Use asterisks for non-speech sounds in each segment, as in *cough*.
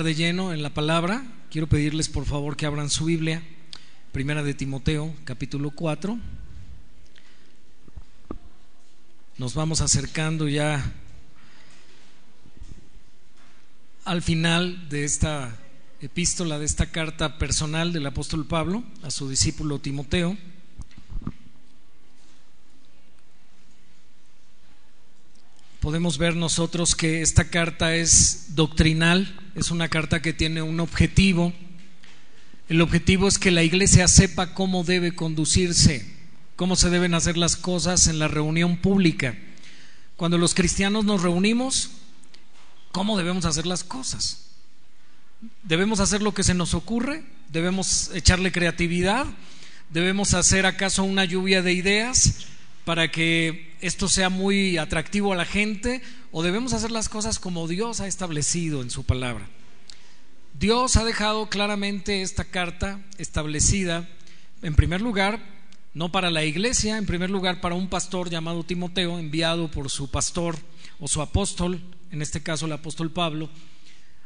de lleno en la palabra, quiero pedirles por favor que abran su Biblia, Primera de Timoteo, capítulo 4. Nos vamos acercando ya al final de esta epístola, de esta carta personal del apóstol Pablo a su discípulo Timoteo. podemos ver nosotros que esta carta es doctrinal, es una carta que tiene un objetivo. El objetivo es que la iglesia sepa cómo debe conducirse, cómo se deben hacer las cosas en la reunión pública. Cuando los cristianos nos reunimos, ¿cómo debemos hacer las cosas? ¿Debemos hacer lo que se nos ocurre? ¿Debemos echarle creatividad? ¿Debemos hacer acaso una lluvia de ideas? Para que esto sea muy atractivo a la gente o debemos hacer las cosas como Dios ha establecido en su palabra. Dios ha dejado claramente esta carta establecida, en primer lugar, no para la iglesia, en primer lugar para un pastor llamado Timoteo, enviado por su pastor o su apóstol, en este caso el apóstol Pablo,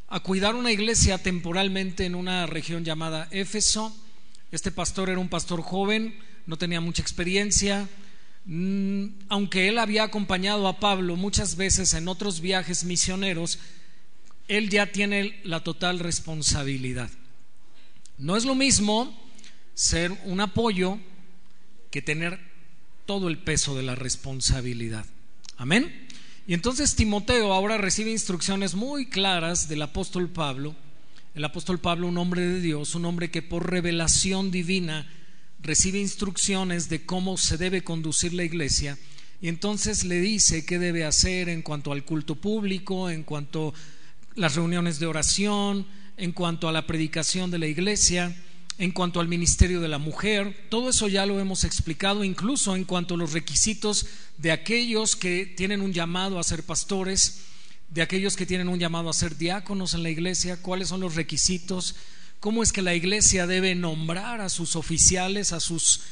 a cuidar una iglesia temporalmente en una región llamada Éfeso. Este pastor era un pastor joven, no tenía mucha experiencia, aunque él había acompañado a Pablo muchas veces en otros viajes misioneros, él ya tiene la total responsabilidad. No es lo mismo ser un apoyo que tener todo el peso de la responsabilidad. Amén. Y entonces Timoteo ahora recibe instrucciones muy claras del apóstol Pablo. El apóstol Pablo, un hombre de Dios, un hombre que por revelación divina recibe instrucciones de cómo se debe conducir la iglesia y entonces le dice qué debe hacer en cuanto al culto público, en cuanto a las reuniones de oración, en cuanto a la predicación de la iglesia, en cuanto al ministerio de la mujer. Todo eso ya lo hemos explicado, incluso en cuanto a los requisitos de aquellos que tienen un llamado a ser pastores, de aquellos que tienen un llamado a ser diáconos en la iglesia, cuáles son los requisitos cómo es que la iglesia debe nombrar a sus oficiales, a sus,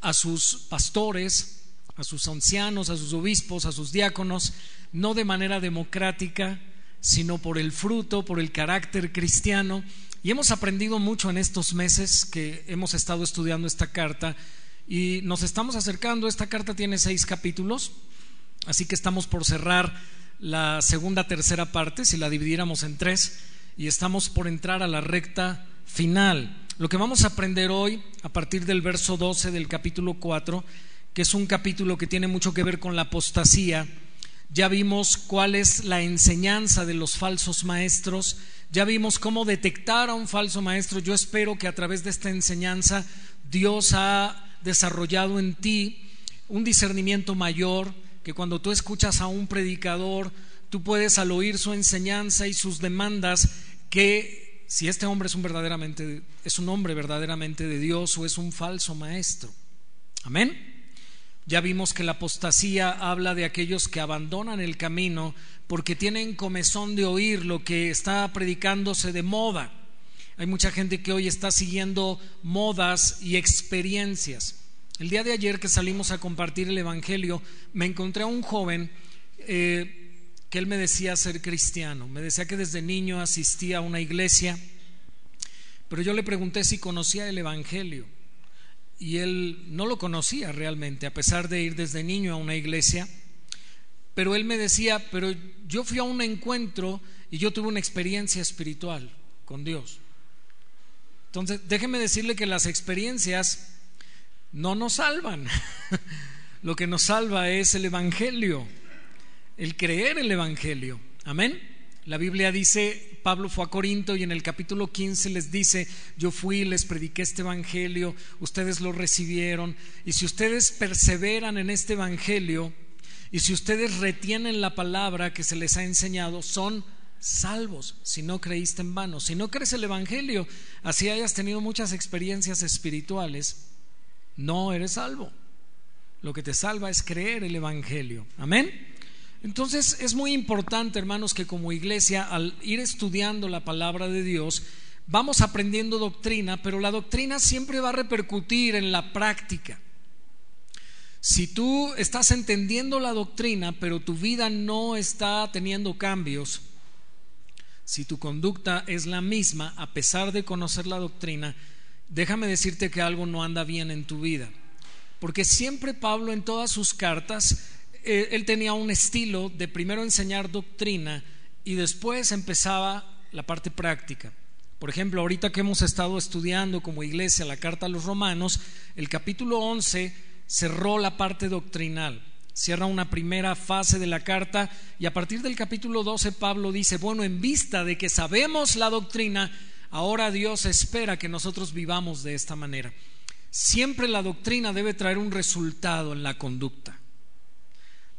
a sus pastores, a sus ancianos, a sus obispos, a sus diáconos, no de manera democrática, sino por el fruto, por el carácter cristiano. Y hemos aprendido mucho en estos meses que hemos estado estudiando esta carta y nos estamos acercando. Esta carta tiene seis capítulos, así que estamos por cerrar la segunda, tercera parte, si la dividiéramos en tres, y estamos por entrar a la recta final. Lo que vamos a aprender hoy, a partir del verso 12 del capítulo 4, que es un capítulo que tiene mucho que ver con la apostasía, ya vimos cuál es la enseñanza de los falsos maestros, ya vimos cómo detectar a un falso maestro. Yo espero que a través de esta enseñanza Dios ha desarrollado en ti un discernimiento mayor, que cuando tú escuchas a un predicador, tú puedes al oír su enseñanza y sus demandas que si este hombre es un verdaderamente es un hombre verdaderamente de Dios o es un falso maestro. Amén. Ya vimos que la apostasía habla de aquellos que abandonan el camino porque tienen comezón de oír lo que está predicándose de moda. Hay mucha gente que hoy está siguiendo modas y experiencias. El día de ayer que salimos a compartir el Evangelio, me encontré a un joven eh, que él me decía ser cristiano. Me decía que desde niño asistía a una iglesia, pero yo le pregunté si conocía el Evangelio. Y él no lo conocía realmente, a pesar de ir desde niño a una iglesia. Pero él me decía, pero yo fui a un encuentro y yo tuve una experiencia espiritual con Dios. Entonces, déjeme decirle que las experiencias no nos salvan. *laughs* Lo que nos salva es el Evangelio el creer el Evangelio. Amén. La Biblia dice, Pablo fue a Corinto y en el capítulo 15 les dice, yo fui, les prediqué este Evangelio, ustedes lo recibieron, y si ustedes perseveran en este Evangelio, y si ustedes retienen la palabra que se les ha enseñado, son salvos si no creíste en vano. Si no crees el Evangelio, así hayas tenido muchas experiencias espirituales, no eres salvo. Lo que te salva es creer el Evangelio. Amén. Entonces es muy importante, hermanos, que como iglesia, al ir estudiando la palabra de Dios, vamos aprendiendo doctrina, pero la doctrina siempre va a repercutir en la práctica. Si tú estás entendiendo la doctrina, pero tu vida no está teniendo cambios, si tu conducta es la misma a pesar de conocer la doctrina, déjame decirte que algo no anda bien en tu vida. Porque siempre Pablo en todas sus cartas, eh, él tenía un estilo de primero enseñar doctrina y después empezaba la parte práctica. Por ejemplo, ahorita que hemos estado estudiando como iglesia la carta a los romanos, el capítulo 11 cerró la parte doctrinal, cierra una primera fase de la carta y a partir del capítulo 12 Pablo dice, bueno, en vista de que sabemos la doctrina, ahora Dios espera que nosotros vivamos de esta manera. Siempre la doctrina debe traer un resultado en la conducta.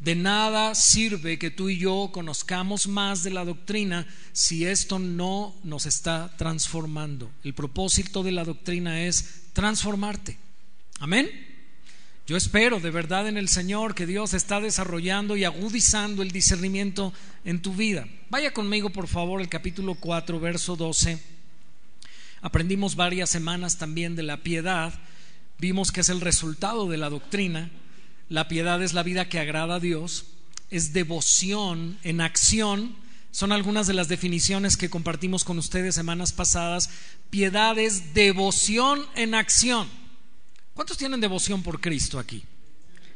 De nada sirve que tú y yo conozcamos más de la doctrina si esto no nos está transformando. El propósito de la doctrina es transformarte. Amén. Yo espero de verdad en el Señor que Dios está desarrollando y agudizando el discernimiento en tu vida. Vaya conmigo por favor el capítulo 4, verso 12. Aprendimos varias semanas también de la piedad. Vimos que es el resultado de la doctrina la piedad es la vida que agrada a Dios, es devoción en acción. Son algunas de las definiciones que compartimos con ustedes semanas pasadas. Piedad es devoción en acción. ¿Cuántos tienen devoción por Cristo aquí?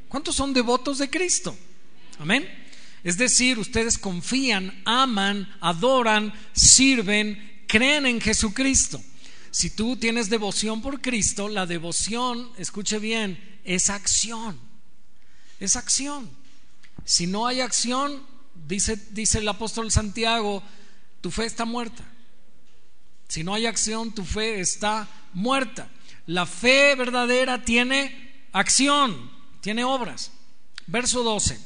¿Cuántos son devotos de Cristo? Amén. Es decir, ustedes confían, aman, adoran, sirven, creen en Jesucristo. Si tú tienes devoción por Cristo, la devoción, escuche bien, es acción es acción. Si no hay acción, dice, dice el apóstol Santiago, tu fe está muerta. Si no hay acción, tu fe está muerta. La fe verdadera tiene acción, tiene obras. Verso 12.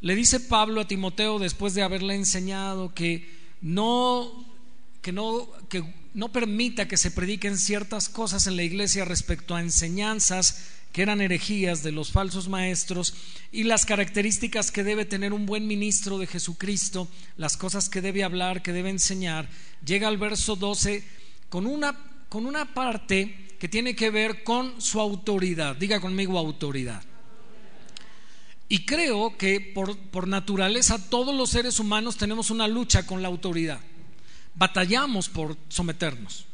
Le dice Pablo a Timoteo después de haberle enseñado que no que no que no permita que se prediquen ciertas cosas en la iglesia respecto a enseñanzas que eran herejías de los falsos maestros y las características que debe tener un buen ministro de Jesucristo, las cosas que debe hablar, que debe enseñar, llega al verso 12 con una, con una parte que tiene que ver con su autoridad. Diga conmigo autoridad. Y creo que por, por naturaleza todos los seres humanos tenemos una lucha con la autoridad. Batallamos por someternos.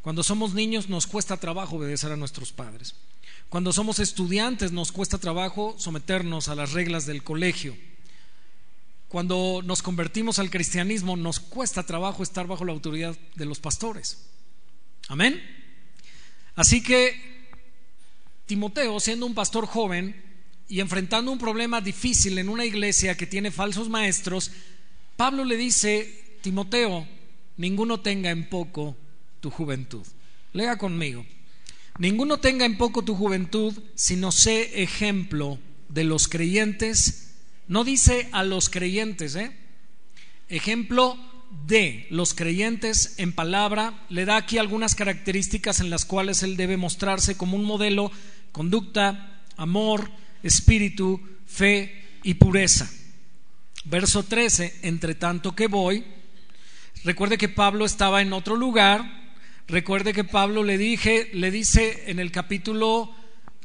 Cuando somos niños nos cuesta trabajo obedecer a nuestros padres. Cuando somos estudiantes nos cuesta trabajo someternos a las reglas del colegio. Cuando nos convertimos al cristianismo nos cuesta trabajo estar bajo la autoridad de los pastores. Amén. Así que Timoteo, siendo un pastor joven y enfrentando un problema difícil en una iglesia que tiene falsos maestros, Pablo le dice, Timoteo, ninguno tenga en poco tu juventud. Lea conmigo. Ninguno tenga en poco tu juventud, sino sé ejemplo de los creyentes. No dice a los creyentes, ¿eh? Ejemplo de los creyentes en palabra. Le da aquí algunas características en las cuales él debe mostrarse como un modelo, conducta, amor, espíritu, fe y pureza. Verso 13, entre tanto que voy, recuerde que Pablo estaba en otro lugar, Recuerde que Pablo le dije, le dice en el capítulo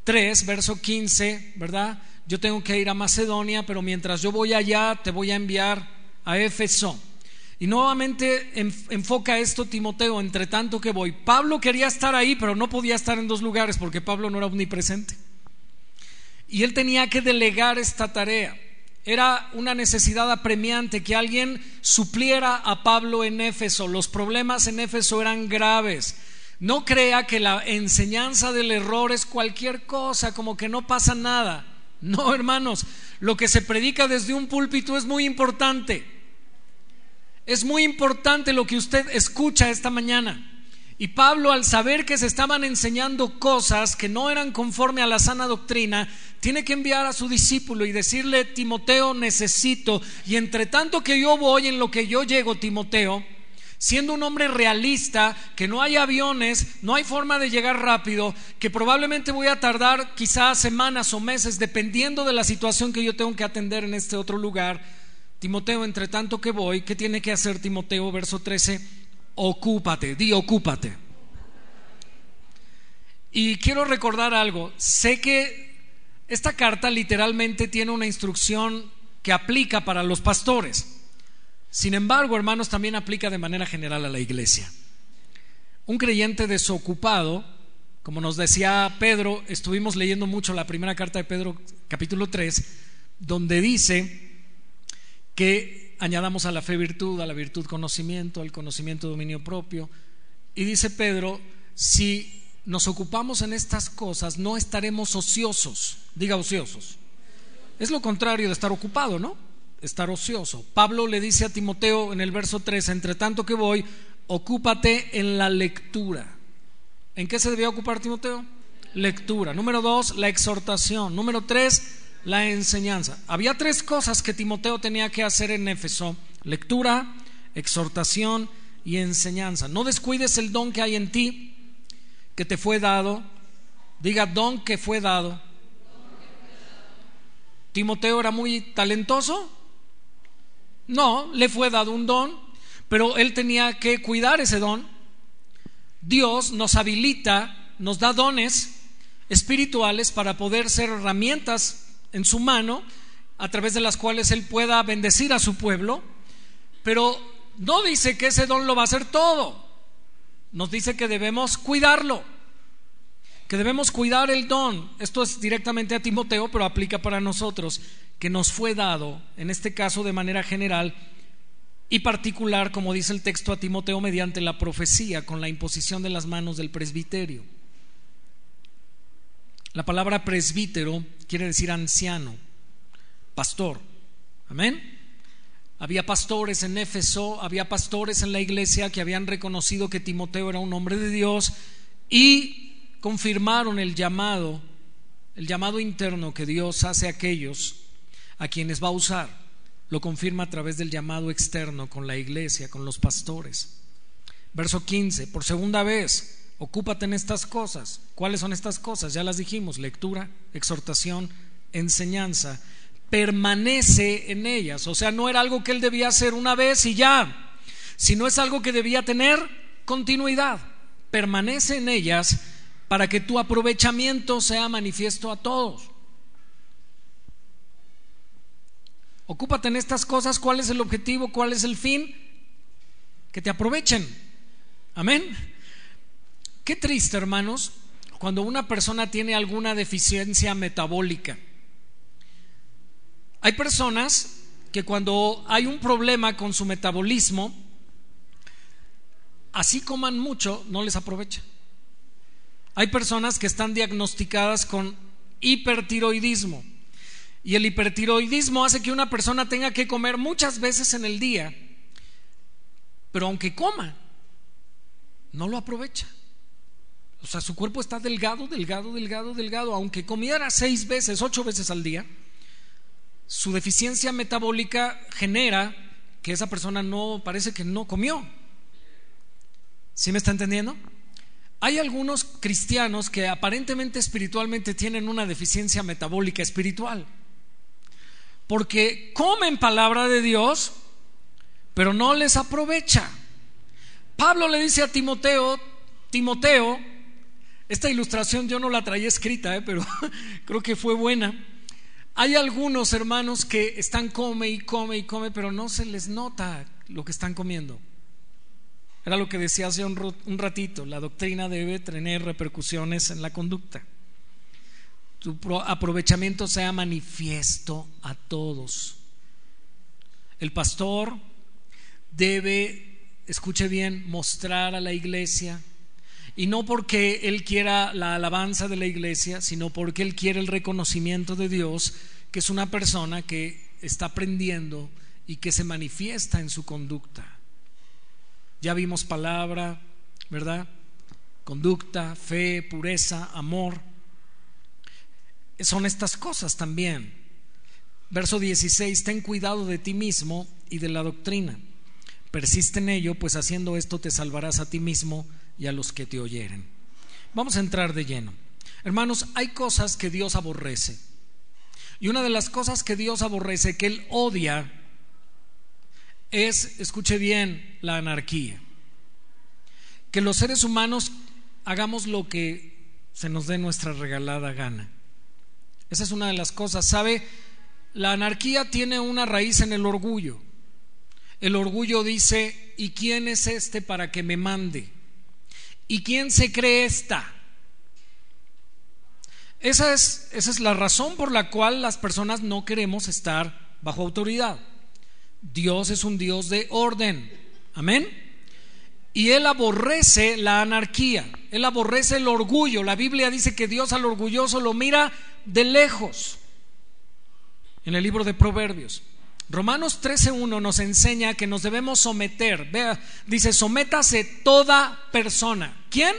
3, verso 15, ¿verdad? Yo tengo que ir a Macedonia, pero mientras yo voy allá, te voy a enviar a Éfeso. Y nuevamente enfoca esto Timoteo, entre tanto que voy. Pablo quería estar ahí, pero no podía estar en dos lugares porque Pablo no era omnipresente. Y él tenía que delegar esta tarea. Era una necesidad apremiante que alguien supliera a Pablo en Éfeso. Los problemas en Éfeso eran graves. No crea que la enseñanza del error es cualquier cosa, como que no pasa nada. No, hermanos, lo que se predica desde un púlpito es muy importante. Es muy importante lo que usted escucha esta mañana. Y Pablo, al saber que se estaban enseñando cosas que no eran conforme a la sana doctrina, tiene que enviar a su discípulo y decirle, Timoteo, necesito, y entre tanto que yo voy en lo que yo llego, Timoteo, siendo un hombre realista, que no hay aviones, no hay forma de llegar rápido, que probablemente voy a tardar quizás semanas o meses, dependiendo de la situación que yo tengo que atender en este otro lugar. Timoteo, entre tanto que voy, ¿qué tiene que hacer Timoteo? Verso 13 ocúpate, di ocúpate. Y quiero recordar algo, sé que esta carta literalmente tiene una instrucción que aplica para los pastores. Sin embargo, hermanos, también aplica de manera general a la iglesia. Un creyente desocupado, como nos decía Pedro, estuvimos leyendo mucho la primera carta de Pedro, capítulo 3, donde dice que añadamos a la fe virtud, a la virtud conocimiento, al conocimiento dominio propio. Y dice Pedro, si nos ocupamos en estas cosas, no estaremos ociosos. Diga ociosos. Es lo contrario de estar ocupado, ¿no? estar ocioso. Pablo le dice a Timoteo en el verso 3, entre tanto que voy, ocúpate en la lectura. ¿En qué se debía ocupar Timoteo? Lectura. Número dos, la exhortación. Número tres, la enseñanza. Había tres cosas que Timoteo tenía que hacer en Éfeso. Lectura, exhortación y enseñanza. No descuides el don que hay en ti, que te fue dado. Diga don que fue dado. Timoteo era muy talentoso. No, le fue dado un don, pero él tenía que cuidar ese don. Dios nos habilita, nos da dones espirituales para poder ser herramientas en su mano a través de las cuales él pueda bendecir a su pueblo, pero no dice que ese don lo va a hacer todo. Nos dice que debemos cuidarlo, que debemos cuidar el don. Esto es directamente a Timoteo, pero aplica para nosotros que nos fue dado, en este caso de manera general y particular, como dice el texto a Timoteo, mediante la profecía, con la imposición de las manos del presbiterio. La palabra presbítero quiere decir anciano, pastor. Amén. Había pastores en Éfeso, había pastores en la iglesia que habían reconocido que Timoteo era un hombre de Dios y confirmaron el llamado, el llamado interno que Dios hace a aquellos a quienes va a usar. Lo confirma a través del llamado externo con la iglesia, con los pastores. Verso 15, por segunda vez, ocúpate en estas cosas. ¿Cuáles son estas cosas? Ya las dijimos, lectura, exhortación, enseñanza. Permanece en ellas. O sea, no era algo que él debía hacer una vez y ya, sino es algo que debía tener continuidad. Permanece en ellas para que tu aprovechamiento sea manifiesto a todos. Ocúpate en estas cosas. ¿Cuál es el objetivo? ¿Cuál es el fin? Que te aprovechen. Amén. Qué triste, hermanos, cuando una persona tiene alguna deficiencia metabólica. Hay personas que cuando hay un problema con su metabolismo, así coman mucho, no les aprovecha. Hay personas que están diagnosticadas con hipertiroidismo y el hipertiroidismo hace que una persona tenga que comer muchas veces en el día, pero aunque coma, no lo aprovecha. O sea, su cuerpo está delgado, delgado, delgado, delgado. Aunque comiera seis veces, ocho veces al día, su deficiencia metabólica genera que esa persona no parece que no comió. ¿Sí me está entendiendo? Hay algunos cristianos que aparentemente espiritualmente tienen una deficiencia metabólica espiritual porque comen palabra de Dios, pero no les aprovecha. Pablo le dice a Timoteo, Timoteo, esta ilustración yo no la traía escrita, eh, pero *laughs* creo que fue buena. Hay algunos hermanos que están come y come y come, pero no se les nota lo que están comiendo. Era lo que decía hace un ratito, la doctrina debe tener repercusiones en la conducta tu aprovechamiento sea manifiesto a todos. El pastor debe, escuche bien, mostrar a la iglesia, y no porque él quiera la alabanza de la iglesia, sino porque él quiere el reconocimiento de Dios, que es una persona que está aprendiendo y que se manifiesta en su conducta. Ya vimos palabra, ¿verdad? Conducta, fe, pureza, amor son estas cosas también. Verso 16, ten cuidado de ti mismo y de la doctrina. Persiste en ello, pues haciendo esto te salvarás a ti mismo y a los que te oyeren. Vamos a entrar de lleno. Hermanos, hay cosas que Dios aborrece. Y una de las cosas que Dios aborrece, que Él odia, es, escuche bien, la anarquía. Que los seres humanos hagamos lo que se nos dé nuestra regalada gana. Esa es una de las cosas. ¿Sabe? La anarquía tiene una raíz en el orgullo. El orgullo dice, ¿y quién es este para que me mande? ¿Y quién se cree esta? Esa es, esa es la razón por la cual las personas no queremos estar bajo autoridad. Dios es un Dios de orden. Amén. Y Él aborrece la anarquía, Él aborrece el orgullo. La Biblia dice que Dios al orgulloso lo mira de lejos. En el libro de Proverbios. Romanos 13.1 nos enseña que nos debemos someter. Vea, dice, sométase toda persona. ¿Quién?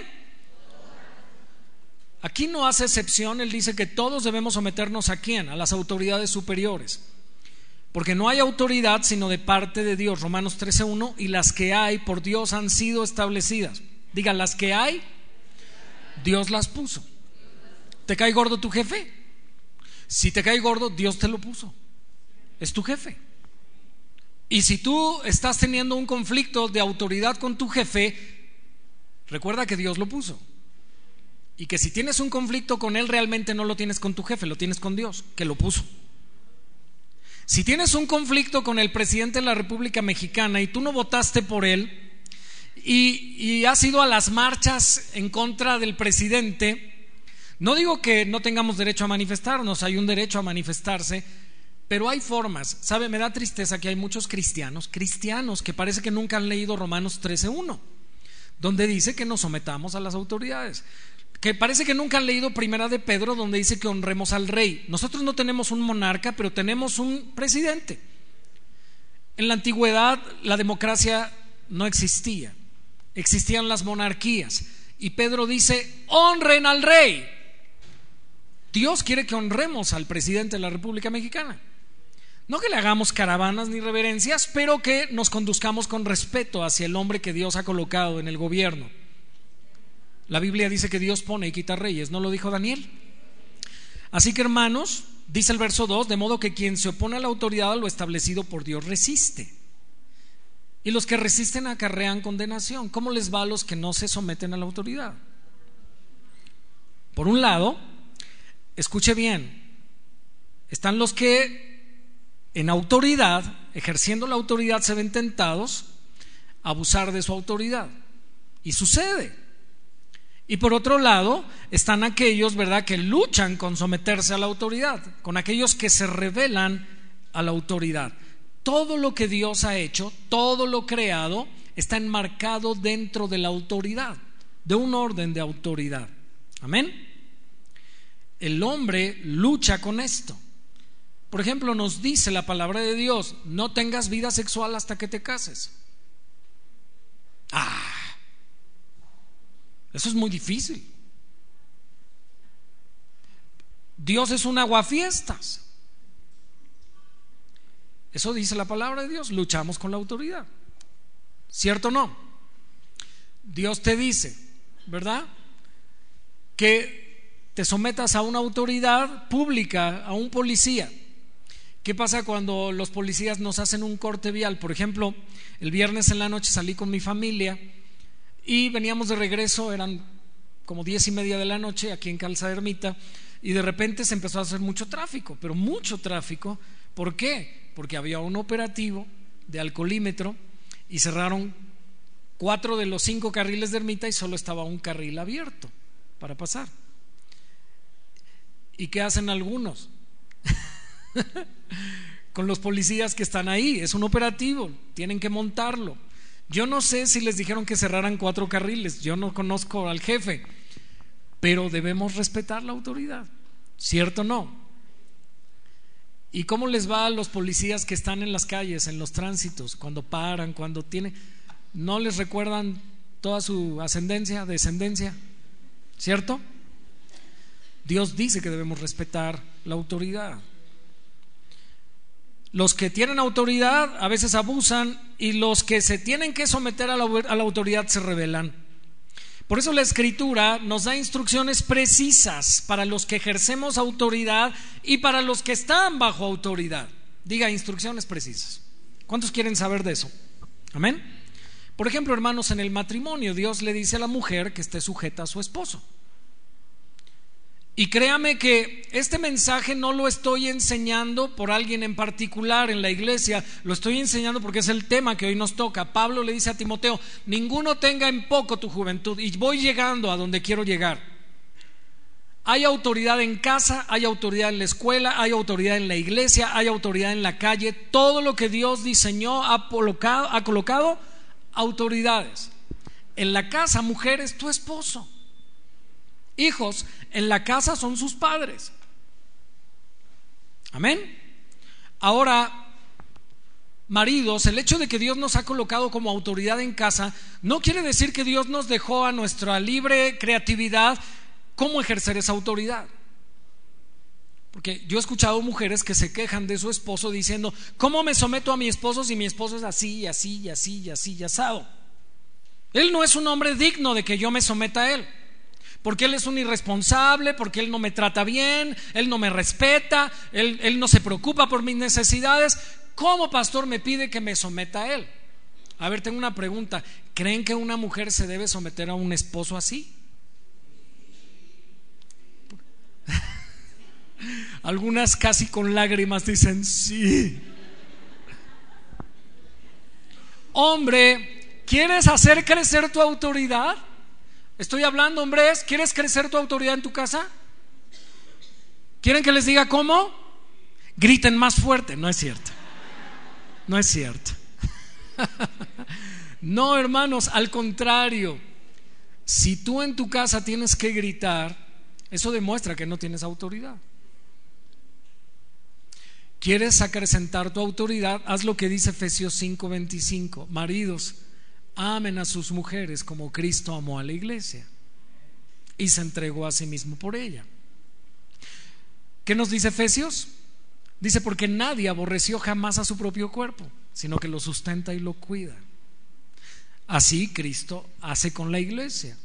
Aquí no hace excepción, él dice que todos debemos someternos a quién? A las autoridades superiores. Porque no hay autoridad sino de parte de Dios, Romanos 13.1, y las que hay por Dios han sido establecidas. Diga, las que hay, Dios las puso. ¿Te cae gordo tu jefe? Si te cae gordo, Dios te lo puso. Es tu jefe. Y si tú estás teniendo un conflicto de autoridad con tu jefe, recuerda que Dios lo puso. Y que si tienes un conflicto con él, realmente no lo tienes con tu jefe, lo tienes con Dios, que lo puso. Si tienes un conflicto con el presidente de la República Mexicana y tú no votaste por él y, y has ido a las marchas en contra del presidente, no digo que no tengamos derecho a manifestarnos, hay un derecho a manifestarse, pero hay formas. ¿Sabe? Me da tristeza que hay muchos cristianos, cristianos que parece que nunca han leído Romanos 13.1, donde dice que nos sometamos a las autoridades. Que parece que nunca han leído Primera de Pedro, donde dice que honremos al rey. Nosotros no tenemos un monarca, pero tenemos un presidente. En la antigüedad la democracia no existía, existían las monarquías. Y Pedro dice, honren al rey. Dios quiere que honremos al presidente de la República Mexicana. No que le hagamos caravanas ni reverencias, pero que nos conduzcamos con respeto hacia el hombre que Dios ha colocado en el gobierno. La Biblia dice que Dios pone y quita reyes, ¿no lo dijo Daniel? Así que hermanos, dice el verso 2, de modo que quien se opone a la autoridad a lo establecido por Dios resiste. Y los que resisten acarrean condenación. ¿Cómo les va a los que no se someten a la autoridad? Por un lado, escuche bien, están los que en autoridad, ejerciendo la autoridad, se ven tentados a abusar de su autoridad. Y sucede. Y por otro lado, están aquellos, ¿verdad?, que luchan con someterse a la autoridad, con aquellos que se rebelan a la autoridad. Todo lo que Dios ha hecho, todo lo creado, está enmarcado dentro de la autoridad, de un orden de autoridad. Amén. El hombre lucha con esto. Por ejemplo, nos dice la palabra de Dios, no tengas vida sexual hasta que te cases. Ah, eso es muy difícil. Dios es un aguafiestas. Eso dice la palabra de Dios, luchamos con la autoridad. ¿Cierto o no? Dios te dice, ¿verdad? Que te sometas a una autoridad pública, a un policía ¿Qué pasa cuando los policías nos hacen un corte vial? Por ejemplo, el viernes en la noche salí con mi familia y veníamos de regreso, eran como diez y media de la noche aquí en Calza Ermita, y de repente se empezó a hacer mucho tráfico, pero mucho tráfico. ¿Por qué? Porque había un operativo de alcoholímetro y cerraron cuatro de los cinco carriles de Ermita y solo estaba un carril abierto para pasar. ¿Y qué hacen algunos? *laughs* con los policías que están ahí. Es un operativo, tienen que montarlo. Yo no sé si les dijeron que cerraran cuatro carriles, yo no conozco al jefe, pero debemos respetar la autoridad, ¿cierto o no? ¿Y cómo les va a los policías que están en las calles, en los tránsitos, cuando paran, cuando tienen... ¿No les recuerdan toda su ascendencia, descendencia? ¿Cierto? Dios dice que debemos respetar la autoridad. Los que tienen autoridad a veces abusan y los que se tienen que someter a la, autoridad se rebelan. Por eso la escritura nos da instrucciones precisas para los que ejercemos autoridad y para los que están bajo autoridad. Diga instrucciones precisas. ¿Cuántos quieren saber de eso? Amén. Por ejemplo, hermanos, en el matrimonio Dios le dice a la mujer que esté sujeta a su esposo. Y créame que este mensaje no lo estoy enseñando por alguien en particular en la iglesia, lo estoy enseñando porque es el tema que hoy nos toca. Pablo le dice a Timoteo, ninguno tenga en poco tu juventud y voy llegando a donde quiero llegar. Hay autoridad en casa, hay autoridad en la escuela, hay autoridad en la iglesia, hay autoridad en la calle. Todo lo que Dios diseñó ha colocado, ha colocado autoridades. En la casa, mujer, es tu esposo. Hijos, en la casa son sus padres. Amén. Ahora, maridos, el hecho de que Dios nos ha colocado como autoridad en casa no quiere decir que Dios nos dejó a nuestra libre creatividad cómo ejercer esa autoridad. Porque yo he escuchado mujeres que se quejan de su esposo diciendo, ¿cómo me someto a mi esposo si mi esposo es así y así y así y así y asado? Él no es un hombre digno de que yo me someta a él porque Él es un irresponsable, porque Él no me trata bien, Él no me respeta, Él, no se preocupa por mis necesidades. ¿Cómo pastor me pide que me someta a Él? A ver, tengo una pregunta. ¿Creen que una mujer se debe someter a un esposo así? *laughs* Algunas casi con lágrimas dicen sí. Hombre, ¿quieres hacer crecer tu autoridad? Estoy hablando, hombres, ¿quieres crecer tu autoridad en tu casa? ¿Quieren que les diga cómo? Griten más fuerte, no es cierto. No es cierto. *laughs* No, hermanos, al contrario. Si tú en tu casa tienes que gritar, eso demuestra que no tienes autoridad. ¿Quieres acrecentar tu autoridad? Haz lo que dice Efesios 5:25. Maridos, amen a sus mujeres como Cristo amó a la iglesia y se entregó a sí mismo por ella. ¿Qué nos dice Efesios? Dice, porque nadie aborreció jamás a su propio cuerpo, sino que lo sustenta y lo cuida. Así Cristo hace con la iglesia.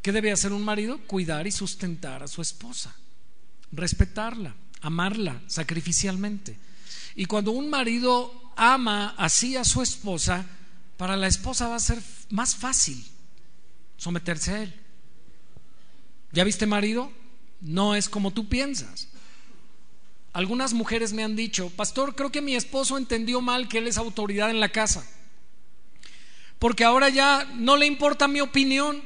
¿Qué debe hacer un marido? Cuidar y sustentar a su esposa, respetarla, amarla sacrificialmente. Y cuando un marido ama así a su esposa, para la esposa va a ser más fácil someterse a él. ¿Ya viste marido? No es como tú piensas. Algunas mujeres me han dicho, pastor, creo que mi esposo entendió mal que él es autoridad en la casa. Porque ahora ya no le importa mi opinión.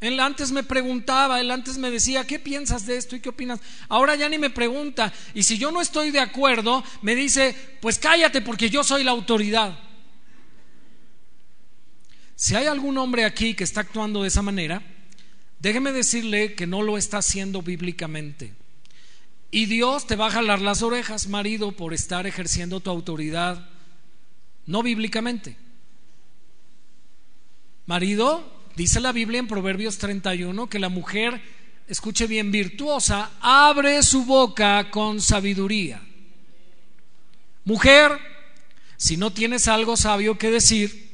Él antes me preguntaba, él antes me decía, ¿qué piensas de esto y qué opinas? Ahora ya ni me pregunta. Y si yo no estoy de acuerdo, me dice, pues cállate porque yo soy la autoridad. Si hay algún hombre aquí que está actuando de esa manera, déjeme decirle que no lo está haciendo bíblicamente. Y Dios te va a jalar las orejas, marido, por estar ejerciendo tu autoridad no bíblicamente. Marido, dice la Biblia en Proverbios 31 que la mujer, escuche bien, virtuosa, abre su boca con sabiduría. Mujer, si no tienes algo sabio que decir,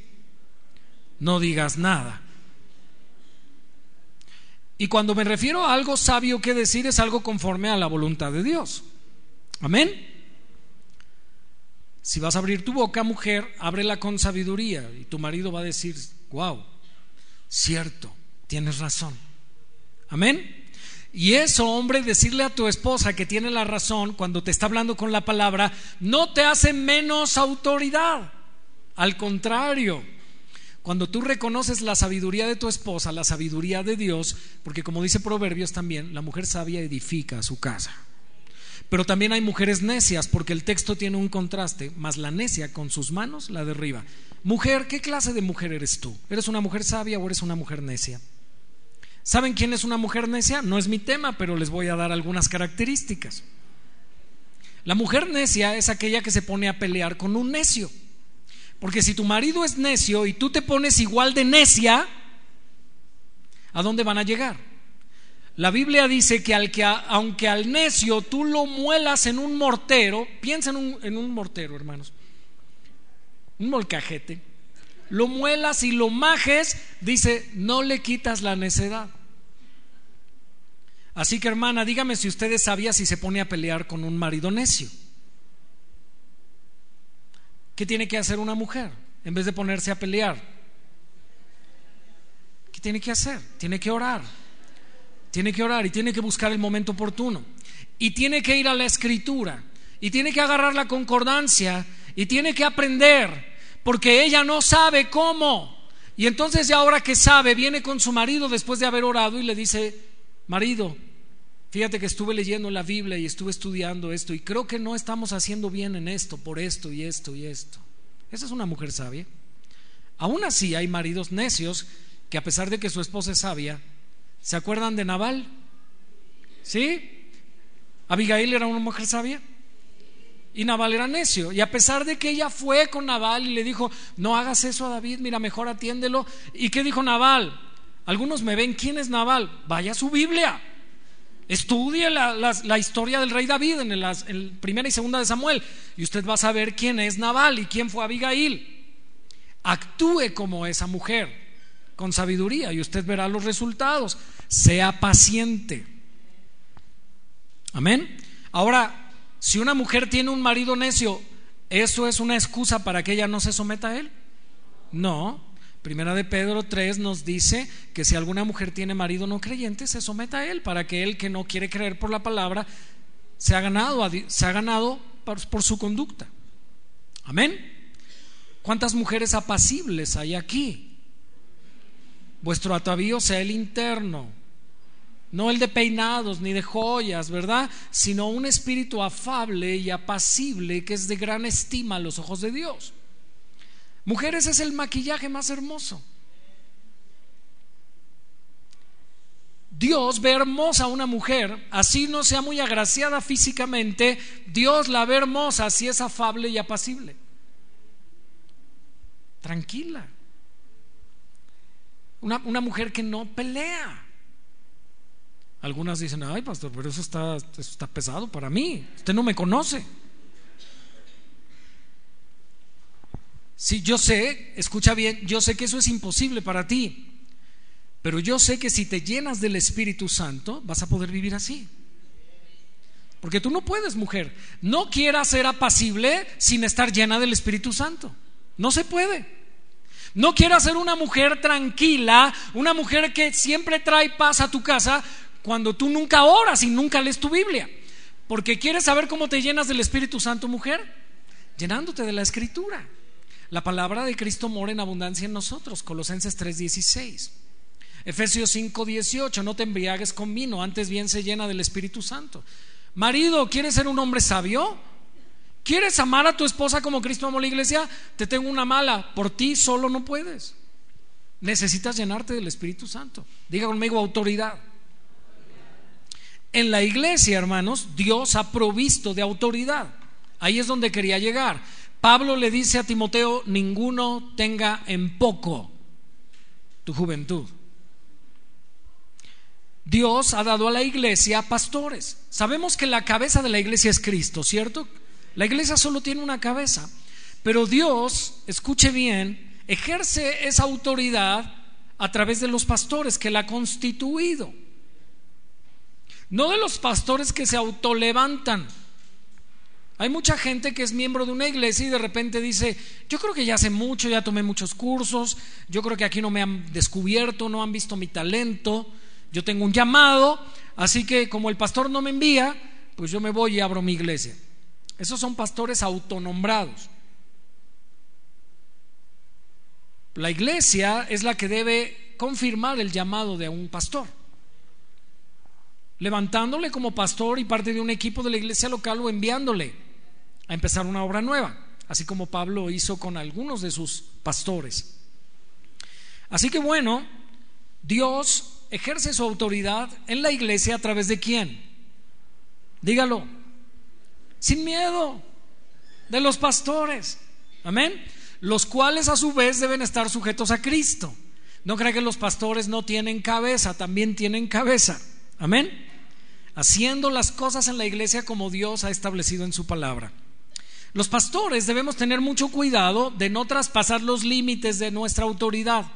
no digas nada. Y cuando me refiero a algo sabio que decir es algo conforme a la voluntad de Dios. Amén. Si vas a abrir tu boca, mujer, ábrela con sabiduría y tu marido va a decir, wow, cierto, tienes razón. Amén. Y eso, hombre, decirle a tu esposa que tiene la razón cuando te está hablando con la palabra, no te hace menos autoridad. Al contrario, cuando tú reconoces la sabiduría de tu esposa, la sabiduría de Dios, porque como dice Proverbios también, la mujer sabia edifica su casa. Pero también hay mujeres necias, porque el texto tiene un contraste, más la necia con sus manos la derriba. Mujer, ¿qué clase de mujer eres tú? ¿Eres una mujer sabia o eres una mujer necia? ¿Saben quién es una mujer necia? No es mi tema, pero les voy a dar algunas características. La mujer necia es aquella que se pone a pelear con un necio. Porque si tu marido es necio y tú te pones igual de necia, ¿a dónde van a llegar? La Biblia dice que, aunque al necio tú lo muelas en un mortero, piensa en un, en un mortero, hermanos, un molcajete, lo muelas y lo majes, dice, no le quitas la necedad. Así que hermana, dígame si usted sabía si se pone a pelear con un marido necio. ¿Qué tiene que hacer una mujer en vez de ponerse a pelear? ¿Qué tiene que hacer? Tiene que orar. tiene que orar y tiene que buscar el momento oportuno. Y tiene que ir a la escritura. Y tiene que agarrar la concordancia. Y tiene que aprender. Porque ella no sabe cómo. Y entonces ya ahora que sabe, viene con su marido después de haber orado y le dice, marido, fíjate que estuve leyendo la Biblia y estuve estudiando esto y creo que no estamos haciendo bien en esto, por esto y esto y esto. Esa es una mujer sabia. Aún así hay maridos necios que a pesar de que su esposa es sabia, ¿Se acuerdan de Naval? ¿Sí? Abigail era una mujer sabia. Y Naval era necio. Y a pesar de que ella fue con Naval y le dijo, no hagas eso a David, mira, mejor atiéndelo. ¿Y qué dijo Naval? Algunos me ven, ¿quién es Naval? Vaya su Biblia. Estudie la, historia del rey David en, en primera y segunda de Samuel. Y usted va a saber quién es Naval y quién fue Abigail. Actúe como esa mujer con sabiduría y usted verá los resultados. Sea paciente. Amén. Ahora, si una mujer tiene un marido necio, ¿eso es una excusa para que ella no se someta a él? No. Primera de Pedro 3 nos dice que si alguna mujer tiene marido no creyente, se someta a él para que él que no quiere creer por la palabra se ha ganado, se ha ganado por, por su conducta. Amén. ¿Cuántas mujeres apacibles hay aquí? vuestro atavío sea el interno, no el de peinados ni de joyas, ¿verdad? Sino un espíritu afable y apacible que es de gran estima a los ojos de Dios. Mujeres es el maquillaje más hermoso. Dios ve hermosa a una mujer, así no sea muy agraciada físicamente, Dios la ve hermosa si es afable y apacible. Tranquila. Una, mujer que no pelea. Algunas dicen, ay pastor, pero eso está, eso está pesado para mí. Usted no me conoce. Sí, yo sé, escucha bien, yo sé que eso es imposible para ti. Pero yo sé que si te llenas del Espíritu Santo, vas a poder vivir así. Porque tú no puedes, mujer. No quieras ser apacible sin estar llena del Espíritu Santo. No se puede. No quieras ser una mujer tranquila, una mujer que siempre trae paz a tu casa cuando tú nunca oras y nunca lees tu Biblia. Porque quieres saber cómo te llenas del Espíritu Santo, mujer, llenándote de la Escritura. La palabra de Cristo mora en abundancia en nosotros, Colosenses 3:16. Efesios 5:18, no te embriagues con vino, antes bien se llena del Espíritu Santo. Marido, ¿quieres ser un hombre sabio? ¿Quieres amar a tu esposa como Cristo amó la iglesia? Te tengo una mala. Por ti solo no puedes. Necesitas llenarte del Espíritu Santo. Diga conmigo autoridad. En la iglesia, hermanos, Dios ha provisto de autoridad. Ahí es donde quería llegar. Pablo le dice a Timoteo, ninguno tenga en poco tu juventud. Dios ha dado a la iglesia pastores. Sabemos que la cabeza de la iglesia es Cristo, ¿cierto? La iglesia solo tiene una cabeza, pero Dios, escuche bien, ejerce esa autoridad a través de los pastores que la ha constituido. No de los pastores que se autolevantan. Hay mucha gente que es miembro de una iglesia y de repente dice, yo creo que ya hace mucho, ya tomé muchos cursos, yo creo que aquí no me han descubierto, no han visto mi talento, yo tengo un llamado, así que como el pastor no me envía, pues yo me voy y abro mi iglesia. Esos son pastores autonombrados. La iglesia es la que debe confirmar el llamado de un pastor, levantándole como pastor y parte de un equipo de la iglesia local o enviándole a empezar una obra nueva, así como Pablo hizo con algunos de sus pastores. Así que bueno, Dios ejerce su autoridad en la iglesia a través de quién? Dígalo, sin miedo de los pastores. Amén. Los cuales a su vez deben estar sujetos a Cristo. No crea que los pastores no tienen cabeza, también tienen cabeza. Amén. Haciendo las cosas en la iglesia como Dios ha establecido en su palabra. Los pastores debemos tener mucho cuidado de no traspasar los límites de nuestra autoridad.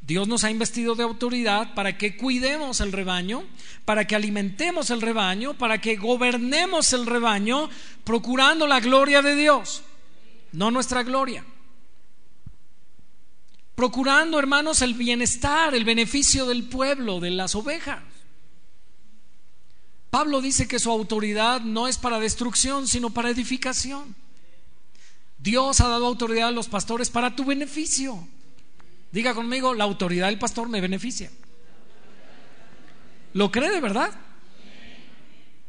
Dios nos ha investido de autoridad para que cuidemos el rebaño, para que alimentemos el rebaño, para que gobernemos el rebaño, procurando la gloria de Dios, no nuestra gloria. procurando, hermanos, el bienestar, el beneficio del pueblo, de las ovejas. Pablo dice que su autoridad no es para destrucción, sino para edificación. Dios ha dado autoridad a los pastores para tu beneficio. Diga conmigo, la autoridad del pastor me beneficia. ¿Lo cree de verdad?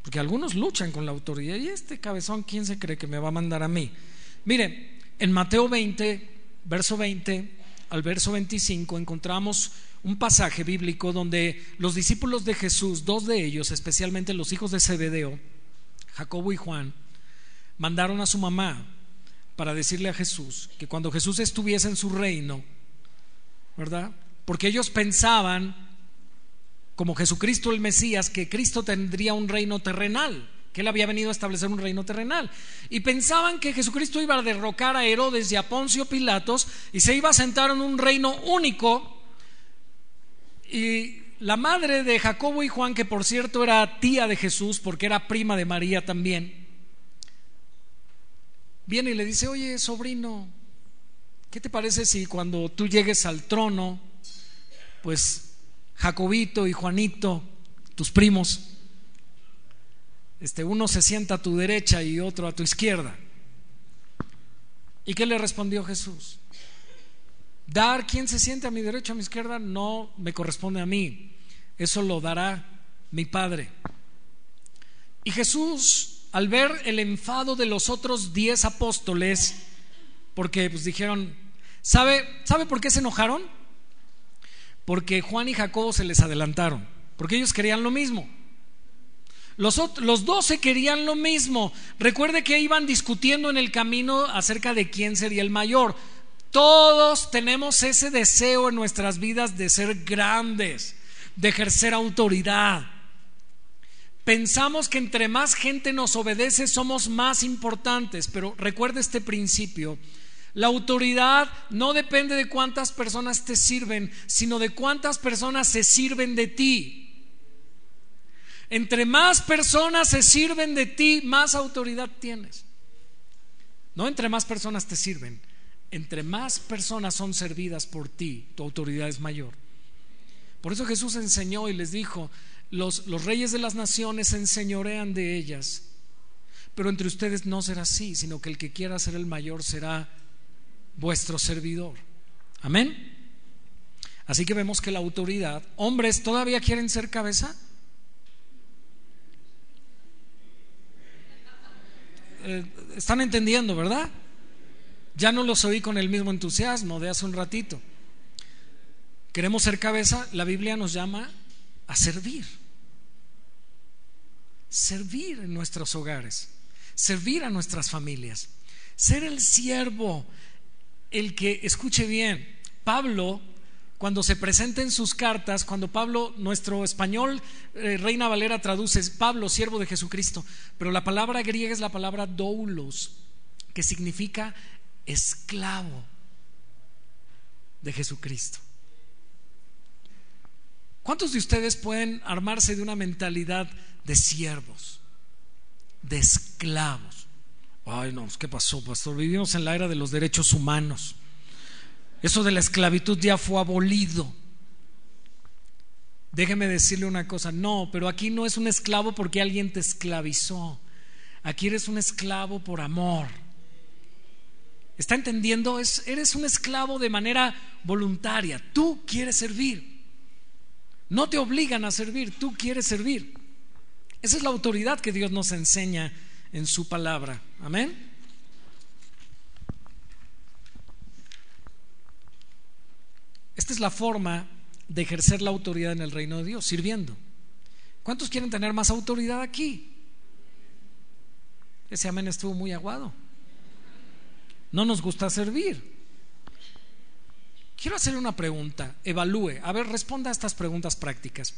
Porque algunos luchan con la autoridad. ¿Y este cabezón quién se cree que me va a mandar a mí? Mire, en Mateo 20, verso 20 al verso 25 encontramos un pasaje bíblico donde los discípulos de Jesús, dos de ellos, especialmente los hijos de Zebedeo, Jacobo y Juan, mandaron a su mamá para decirle a Jesús que cuando Jesús estuviese en su reino, ¿verdad? Porque ellos pensaban, como Jesucristo el Mesías, que Cristo tendría un reino terrenal, que él había venido a establecer un reino terrenal. Y pensaban que Jesucristo iba a derrocar a Herodes y a Poncio Pilatos y se iba a sentar en un reino único y la madre de Jacobo y Juan, que por cierto era tía de Jesús, porque era prima de María también, viene y le dice, oye, sobrino, ¿qué te parece si cuando tú llegues al trono, pues Jacobito y Juanito, tus primos, este, uno se sienta a tu derecha y otro a tu izquierda? ¿Y qué le respondió Jesús? Dar quien se siente a mi derecha, a mi izquierda, no me corresponde a mí. Eso lo dará mi Padre. Y Jesús, al ver el enfado de los otros diez apóstoles, porque pues dijeron, ¿sabe, ¿sabe por qué se enojaron? Porque Juan y Jacobo se les adelantaron, porque ellos querían lo mismo. Los, los doce querían lo mismo. Recuerde que iban discutiendo en el camino acerca de quién sería el mayor. Todos tenemos ese deseo en nuestras vidas de ser grandes, de ejercer autoridad. Pensamos que entre más gente nos obedece somos más importantes, pero recuerda este principio. La autoridad no depende de cuántas personas te sirven, sino de cuántas personas se sirven de ti. Entre más personas se sirven de ti, más autoridad tienes. No entre más personas te sirven, entre más personas son servidas por ti, tu autoridad es mayor. Por eso Jesús enseñó y les dijo, los, los reyes de las naciones se enseñorean de ellas, pero entre ustedes no será así, sino que el que quiera ser el mayor será vuestro servidor. Amén. Así que vemos que la autoridad, hombres, ¿todavía quieren ser cabeza? Eh, ¿Están entendiendo, verdad? Ya no los oí con el mismo entusiasmo de hace un ratito. Queremos ser cabeza, la Biblia nos llama a servir. Servir en nuestros hogares, servir a nuestras familias, ser el siervo, el que, escuche bien, Pablo, cuando se presenta en sus cartas, cuando Pablo, nuestro español, eh, Reina Valera traduce Pablo, siervo de Jesucristo, pero la palabra griega es la palabra doulos, que significa esclavo de Jesucristo. ¿Cuántos de ustedes pueden armarse de una mentalidad de siervos, de esclavos? Ay, no, ¿qué pasó, pastor? Vivimos en la era de los derechos humanos. Eso de la esclavitud ya fue abolido. Déjeme decirle una cosa, no, pero aquí no es un esclavo porque alguien te esclavizó. Aquí eres un esclavo por amor. ¿Está entendiendo? Es, eres un esclavo de manera voluntaria. Tú quieres servir. No te obligan a servir, tú quieres servir. Esa es la autoridad que Dios nos enseña en su palabra. Amén. Esta es la forma de ejercer la autoridad en el reino de Dios, sirviendo. ¿Cuántos quieren tener más autoridad aquí? Ese amén estuvo muy aguado. No nos gusta servir. Quiero hacerle una pregunta, evalúe, a ver, responda a estas preguntas prácticas.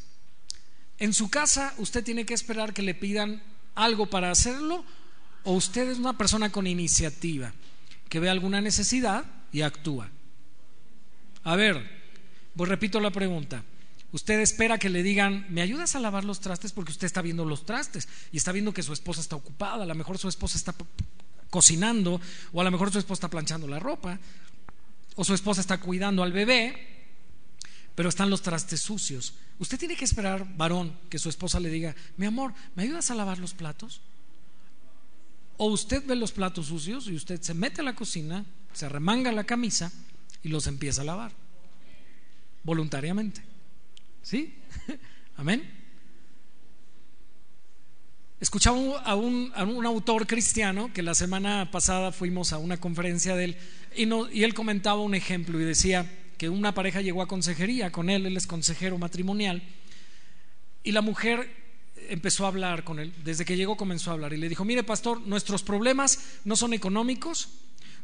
En su casa usted tiene que esperar que le pidan algo para hacerlo o usted es una persona con iniciativa que ve alguna necesidad y actúa. A ver, pues repito la pregunta. Usted espera que le digan, ¿me ayudas a lavar los trastes? Porque usted está viendo los trastes y está viendo que su esposa está ocupada, a lo mejor su esposa está cocinando o a lo mejor su esposa está planchando la ropa. o su esposa está cuidando al bebé, pero están los trastes sucios. Usted tiene que esperar, varón, que su esposa le diga, mi amor, ¿me ayudas a lavar los platos? O usted ve los platos sucios y usted se mete a la cocina, se remanga la camisa y los empieza a lavar. Voluntariamente. ¿Sí? *laughs* Amén. Escuchaba a un, autor cristiano que la semana pasada fuimos a una conferencia de él y, y él comentaba un ejemplo y decía que una pareja llegó a consejería con él, él es consejero matrimonial, y la mujer empezó a hablar con él, desde que llegó comenzó a hablar y le dijo, mire pastor, nuestros problemas no son económicos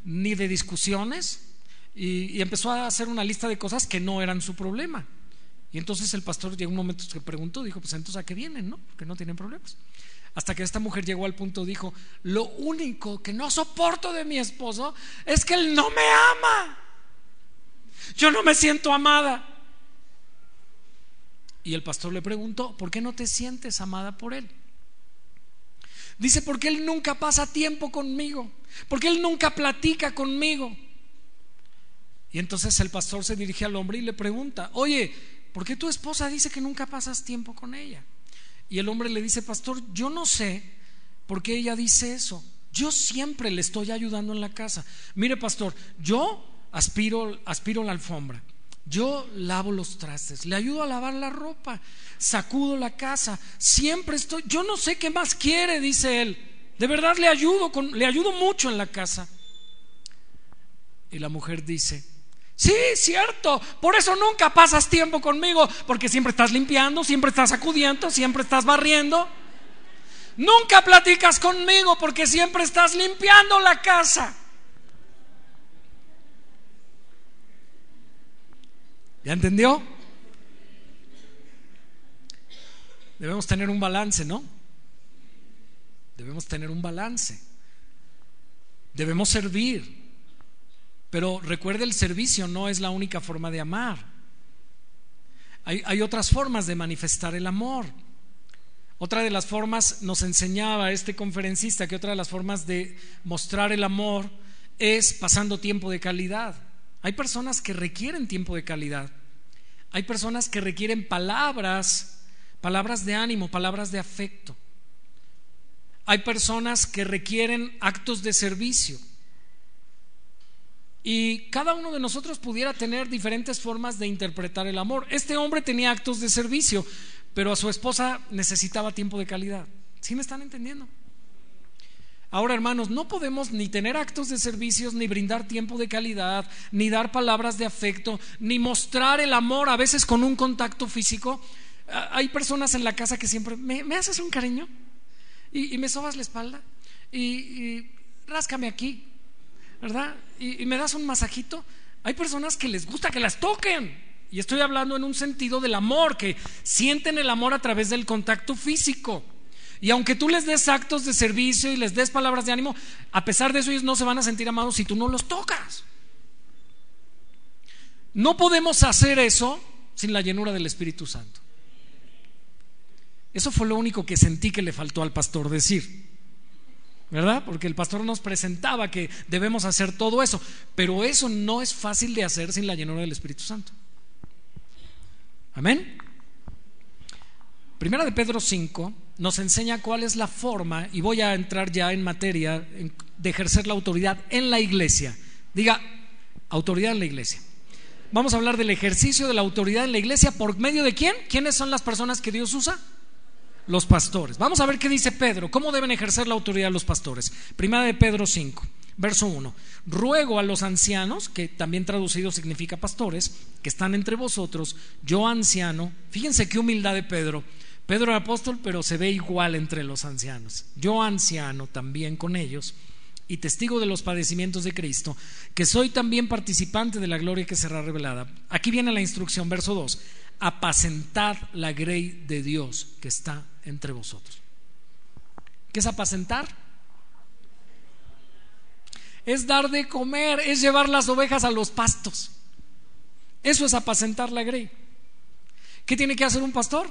ni de discusiones, y, empezó a hacer una lista de cosas que no eran su problema. Y entonces el pastor llegó un momento que preguntó, dijo, pues entonces a qué vienen, ¿no? Porque no tienen problemas. Hasta que esta mujer llegó al punto, dijo, lo único que no soporto de mi esposo es que él no me ama. Yo no me siento amada. Y el pastor le preguntó, ¿por qué no te sientes amada por él? Dice, porque él nunca pasa tiempo conmigo, porque él nunca platica conmigo. Y entonces el pastor se dirige al hombre y le pregunta, oye, ¿por qué tu esposa dice que nunca pasas tiempo con ella? Y el hombre le dice, pastor, yo no sé por qué ella dice eso. Yo siempre le estoy ayudando en la casa. Mire, pastor, yo aspiro, aspiro la alfombra. Yo lavo los trastes, le ayudo a lavar la ropa, sacudo la casa, siempre estoy, yo no sé qué más quiere, dice él. De verdad le ayudo, con, le ayudo mucho en la casa. Y la mujer dice, Sí, cierto. Por eso nunca pasas tiempo conmigo, porque siempre estás limpiando, siempre estás sacudiendo, siempre estás barriendo. Nunca platicas conmigo porque siempre estás limpiando la casa. ¿Ya entendió? Debemos tener un balance, ¿no? Debemos tener un balance. Debemos servir. Pero recuerde, el servicio no es la única forma de amar. Hay, otras formas de manifestar el amor. Otra de las formas, nos enseñaba este conferencista, que otra de las formas de mostrar el amor es pasando tiempo de calidad. Hay personas que requieren tiempo de calidad. Hay personas que requieren palabras, palabras de ánimo, palabras de afecto. Hay personas que requieren actos de servicio. Y cada uno de nosotros pudiera tener diferentes formas de interpretar el amor. Este hombre tenía actos de servicio, pero a su esposa necesitaba tiempo de calidad. ¿Sí me están entendiendo? Ahora, hermanos, no podemos ni tener actos de servicios, ni brindar tiempo de calidad, ni dar palabras de afecto, ni mostrar el amor a veces con un contacto físico. Ah, hay personas en la casa que siempre, ¿me, haces un cariño? Y, me sobas la espalda y, y ráscame aquí. ¿verdad? Y, me das un masajito. Hay personas que les gusta que las toquen. Y estoy hablando en un sentido del amor, que sienten el amor a través del contacto físico. Y aunque tú les des actos de servicio y les des palabras de ánimo, a pesar de eso ellos no se van a sentir amados si tú no los tocas. No podemos hacer eso sin la llenura del Espíritu Santo. Eso fue lo único que sentí que le faltó al pastor decir. ¿Verdad? Porque el pastor nos presentaba que debemos hacer todo eso, pero eso no es fácil de hacer sin la llenura del Espíritu Santo. Amén. Primera de Pedro 5 nos enseña cuál es la forma, y voy a entrar ya en materia de ejercer la autoridad en la iglesia. Diga, autoridad en la iglesia. Vamos a hablar del ejercicio de la autoridad en la iglesia por medio de quién? ¿Quiénes son las personas que Dios usa? Los pastores. Vamos a ver qué dice Pedro, cómo deben ejercer la autoridad los pastores. Primera de Pedro 5, verso 1. Ruego a los ancianos, que también traducido significa pastores, que están entre vosotros, yo anciano, fíjense qué humildad de Pedro. Pedro era apóstol, pero se ve igual entre los ancianos. Yo anciano también con ellos y testigo de los padecimientos de Cristo, que soy también participante de la gloria que será revelada. Aquí viene la instrucción, verso 2 apacentad la grey de Dios que está entre vosotros. ¿Qué es apacentar? Es dar de comer, es llevar las ovejas a los pastos. Eso es apacentar la grey. ¿Qué tiene que hacer un pastor?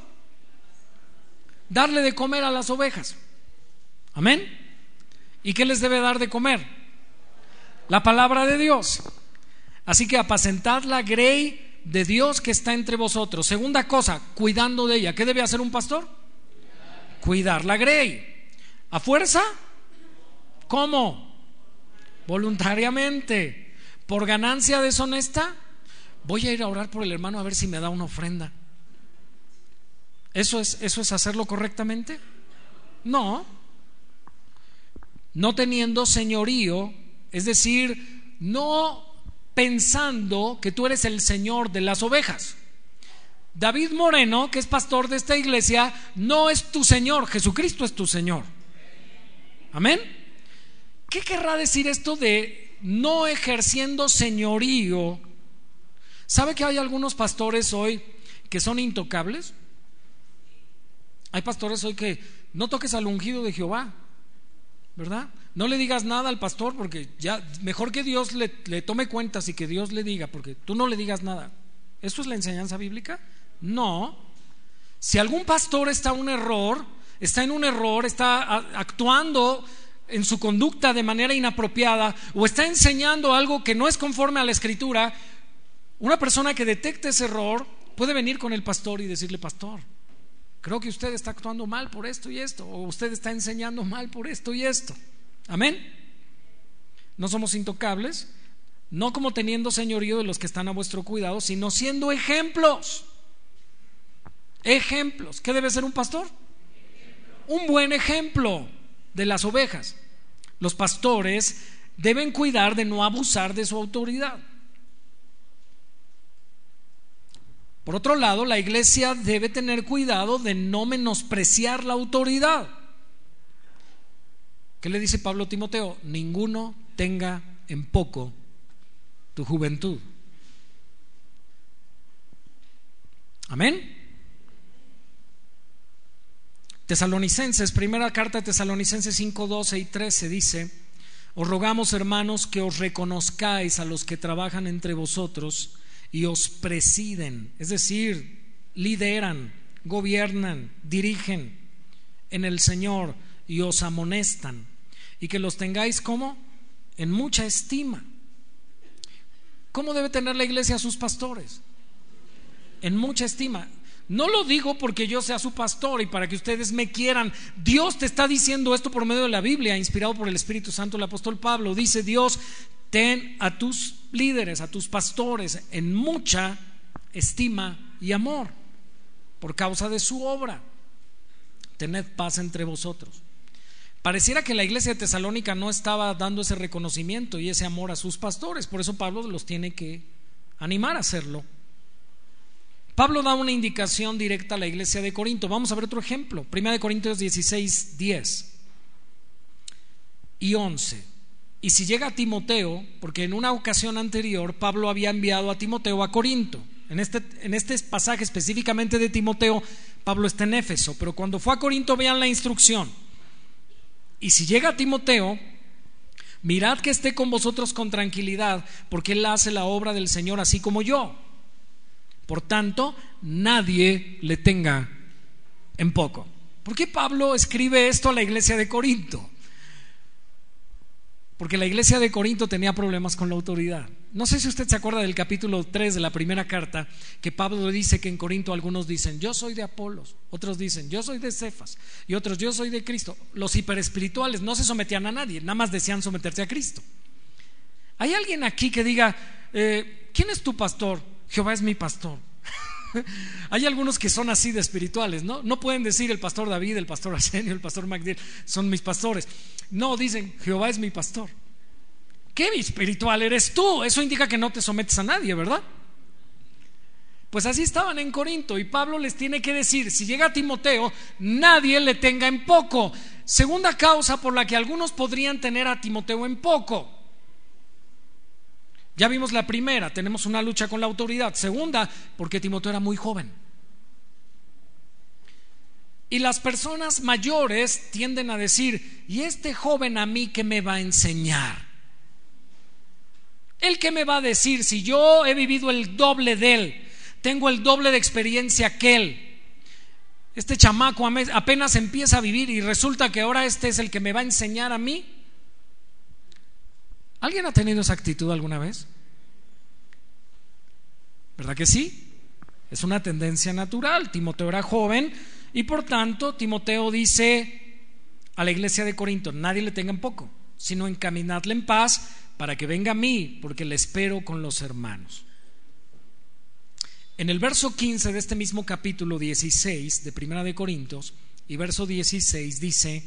Darle de comer a las ovejas. Amén. ¿Y qué les debe dar de comer? La palabra de Dios. Así que apacentad la grey de Dios que está entre vosotros. Segunda cosa, cuidando de ella. ¿Qué debe hacer un pastor? Cuidar la grey. ¿A fuerza? ¿Cómo? Voluntariamente. ¿Por ganancia deshonesta? Voy a ir a orar por el hermano a ver si me da una ofrenda. ¿Eso es, eso es hacerlo correctamente? No. No teniendo señorío, es decir, no pensando que tú eres el Señor de las ovejas. David Moreno, que es pastor de esta iglesia, no es tu Señor, Jesucristo es tu Señor. Amén. ¿Qué querrá decir esto de no ejerciendo señorío? ¿Sabe que hay algunos pastores hoy que son intocables? Hay pastores hoy que no toques al ungido de Jehová, ¿verdad? No le digas nada al pastor porque ya mejor que Dios le, tome cuentas y que Dios le diga, porque tú no le digas nada. ¿Eso es la enseñanza bíblica? No. Si algún pastor está en un error, está en un error, está actuando en su conducta de manera inapropiada o está enseñando algo que no es conforme a la escritura, una persona que detecte ese error puede venir con el pastor y decirle, pastor, creo que usted está actuando mal por esto y esto, o usted está enseñando mal por esto y esto. Amén. No somos intocables, no como teniendo señorío de los que están a vuestro cuidado, sino siendo ejemplos. Ejemplos. ¿Qué debe ser un pastor? Un buen ejemplo de las ovejas. Los pastores deben cuidar de no abusar de su autoridad. Por otro lado, la iglesia debe tener cuidado de no menospreciar la autoridad. ¿Qué le dice Pablo a Timoteo? Ninguno tenga en poco tu juventud. Amén. Tesalonicenses, primera carta de Tesalonicenses 5, 12 y 13 dice, os rogamos hermanos que os reconozcáis a los que trabajan entre vosotros y os presiden, es decir, lideran, gobiernan, dirigen en el Señor y os amonestan, y que los tengáis como en mucha estima. ¿Cómo debe tener la iglesia a sus pastores? En mucha estima. No lo digo porque yo sea su pastor y para que ustedes me quieran. Dios te está diciendo esto por medio de la Biblia, inspirado por el Espíritu Santo. El apóstol Pablo dice, Dios, ten a tus líderes, a tus pastores en mucha estima y amor por causa de su obra. Tened paz entre vosotros. Pareciera que la iglesia de Tesalónica no estaba dando ese reconocimiento y ese amor a sus pastores, por eso Pablo los tiene que animar a hacerlo. Pablo da una indicación directa a la iglesia de Corinto. Vamos a ver otro ejemplo. Primera de Corintios 16, 10 y 11. Y si llega a Timoteo, porque en una ocasión anterior Pablo había enviado a Timoteo a Corinto. En este, en este pasaje específicamente de Timoteo, Pablo está en Éfeso, pero cuando fue a Corinto vean la instrucción. Y si llega Timoteo, mirad que esté con vosotros con tranquilidad, porque él hace la obra del Señor así como yo. Por tanto, nadie le tenga en poco. ¿Por qué Pablo escribe esto a la iglesia de Corinto? Porque la iglesia de Corinto tenía problemas con la autoridad. No sé si usted se acuerda del capítulo 3 de la primera carta, que Pablo dice que en Corinto algunos dicen, yo soy de Apolos, otros dicen, yo soy de Cefas, y otros, yo soy de Cristo. Los hiperespirituales no se sometían a nadie, nada más decían someterse a Cristo. ¿Hay alguien aquí que diga, eh, ¿quién es tu pastor? Jehová es mi pastor. *laughs* Hay algunos que son así de espirituales, ¿no? No pueden decir el pastor David, el pastor Arsenio, el pastor Magdiel, son mis pastores. No, dicen, Jehová es mi pastor. ¿Qué espiritual eres tú? Eso indica que no te sometes a nadie, ¿verdad? Pues así estaban en Corinto y Pablo les tiene que decir, si llega Timoteo, nadie le tenga en poco. Segunda causa por la que algunos podrían tener a Timoteo en poco. Ya vimos la primera, tenemos una lucha con la autoridad. Segunda, porque Timoteo era muy joven. Y las personas mayores tienden a decir, ¿y este joven a mí qué me va a enseñar? ¿El qué me va a decir si yo he vivido el doble de él? Tengo el doble de experiencia que él. Este chamaco apenas empieza a vivir y resulta que ahora este es el que me va a enseñar a mí. ¿Alguien ha tenido esa actitud alguna vez? ¿Verdad que sí? Es una tendencia natural. Timoteo era joven y por tanto Timoteo dice a la iglesia de Corinto, nadie le tenga en poco, sino encaminadle en paz para que venga a mí, porque le espero con los hermanos. En el verso 15 de este mismo capítulo 16 de Primera de Corintios y verso 16 dice,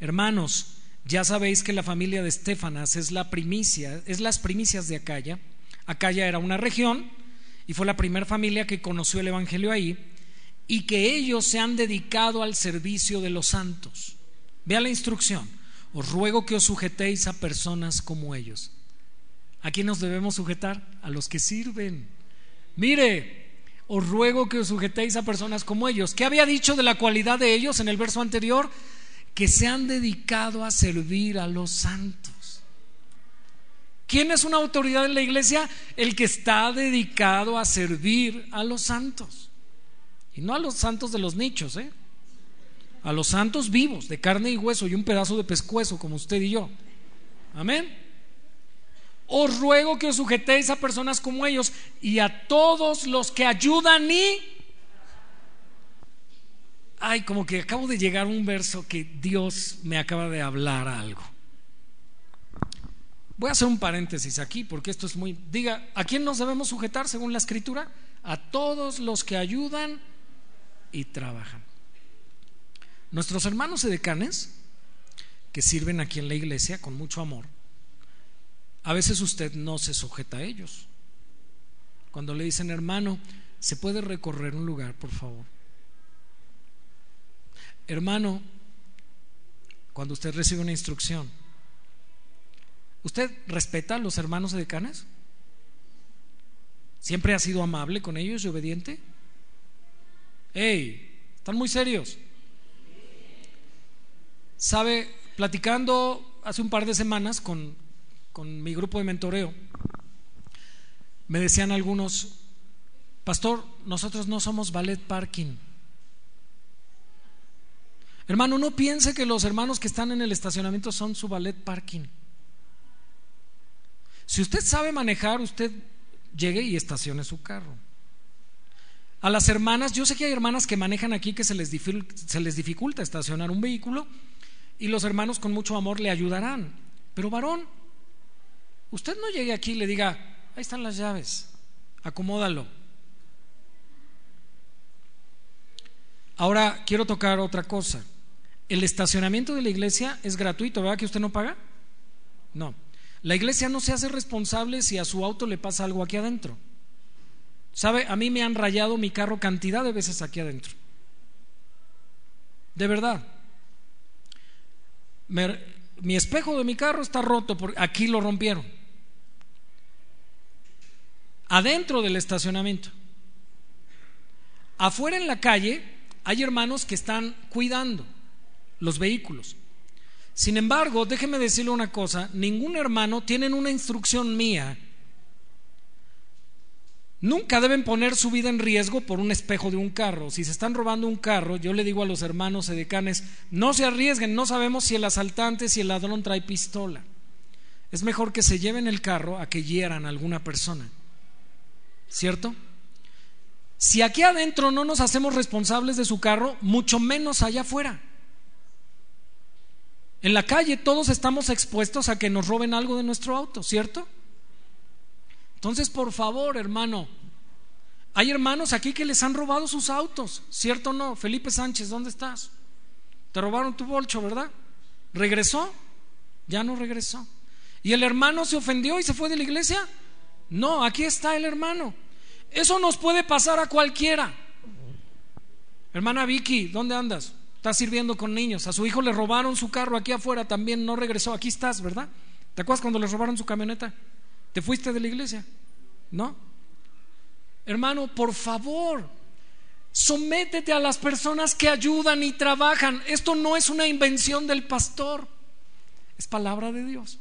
hermanos, ya sabéis que la familia de Estefanas es la primicia, es las primicias de Acaya. Acaya era una región y fue la primera familia que conoció el evangelio ahí y que ellos se han dedicado al servicio de los santos. Vea la instrucción. Os ruego que os sujetéis a personas como ellos. ¿A quién nos debemos sujetar? A los que sirven. Mire, os ruego que os sujetéis a personas como ellos. ¿Qué había dicho de la cualidad de ellos en el verso anterior? Que se han dedicado a servir a los santos. ¿Quién es una autoridad en la iglesia? El que está dedicado a servir a los santos. Y no a los santos de los nichos, ¿eh? A los santos vivos, de carne y hueso y un pedazo de pescuezo, como usted y yo. Amén. Os ruego que os sujetéis a personas como ellos y a todos los que ayudan y... Ay, como que acabo de llegar un verso que Dios me acaba de hablar algo. Voy a hacer un paréntesis aquí porque esto es muy... Diga, ¿a quién nos debemos sujetar según la escritura? A todos los que ayudan y trabajan. Nuestros hermanos edecanes, que sirven aquí en la iglesia con mucho amor, a veces usted no se sujeta a ellos. Cuando le dicen, hermano, ¿se puede recorrer un lugar, por favor? Hermano, cuando usted recibe una instrucción, ¿usted respeta a los hermanos decanes? ¿Siempre ha sido amable con ellos y obediente? ¡Ey! Están muy serios. ¿Sabe? Platicando hace un par de semanas con, con mi grupo de mentoreo, me decían algunos, pastor, nosotros no somos ballet parking. Hermano, no piense que los hermanos que están en el estacionamiento son su ballet parking. Si usted sabe manejar, usted llegue y estacione su carro. A las hermanas, yo sé que hay hermanas que manejan aquí que se les, se les dificulta estacionar un vehículo y los hermanos con mucho amor le ayudarán. Pero varón, Usted no llegue aquí y le diga, ahí están las llaves, acomódalo. Ahora quiero tocar otra cosa. El estacionamiento de la iglesia es gratuito, ¿verdad que usted no paga? No. La iglesia no se hace responsable si a su auto le pasa algo aquí adentro. ¿Sabe? A mí me han rayado mi carro cantidad de veces aquí adentro. De verdad. Mi espejo de mi carro está roto, porque aquí lo rompieron adentro del estacionamiento. Afuera en la calle hay hermanos que están cuidando los vehículos. Sin embargo, déjeme decirle una cosa, ningún hermano tiene una instrucción mía. Nunca deben poner su vida en riesgo por un espejo de un carro. Si se están robando un carro, yo le digo a los hermanos edecanes, no se arriesguen, no sabemos si el asaltante, si el ladrón trae pistola. Es mejor que se lleven el carro a que hieran a alguna persona. ¿Cierto? Si aquí adentro no nos hacemos responsables de su carro, mucho menos allá afuera. En la calle todos estamos expuestos a que nos roben algo de nuestro auto, ¿cierto? Entonces, por favor, hermano, hay hermanos aquí que les han robado sus autos, ¿cierto o no? Felipe Sánchez, ¿dónde estás? Te robaron tu bolcho, ¿verdad? ¿Regresó? Ya no regresó. ¿Y el hermano se ofendió y se fue de la iglesia? No, aquí está el hermano. Eso nos puede pasar a cualquiera. Hermana Vicky, ¿dónde andas? Estás sirviendo con niños. A su hijo le robaron su carro aquí afuera, también no regresó. Aquí estás, ¿verdad? ¿Te acuerdas cuando le robaron su camioneta? ¿Te fuiste de la iglesia? ¿No? Hermano, por favor, sométete a las personas que ayudan y trabajan. Esto no es una invención del pastor, es palabra de Dios.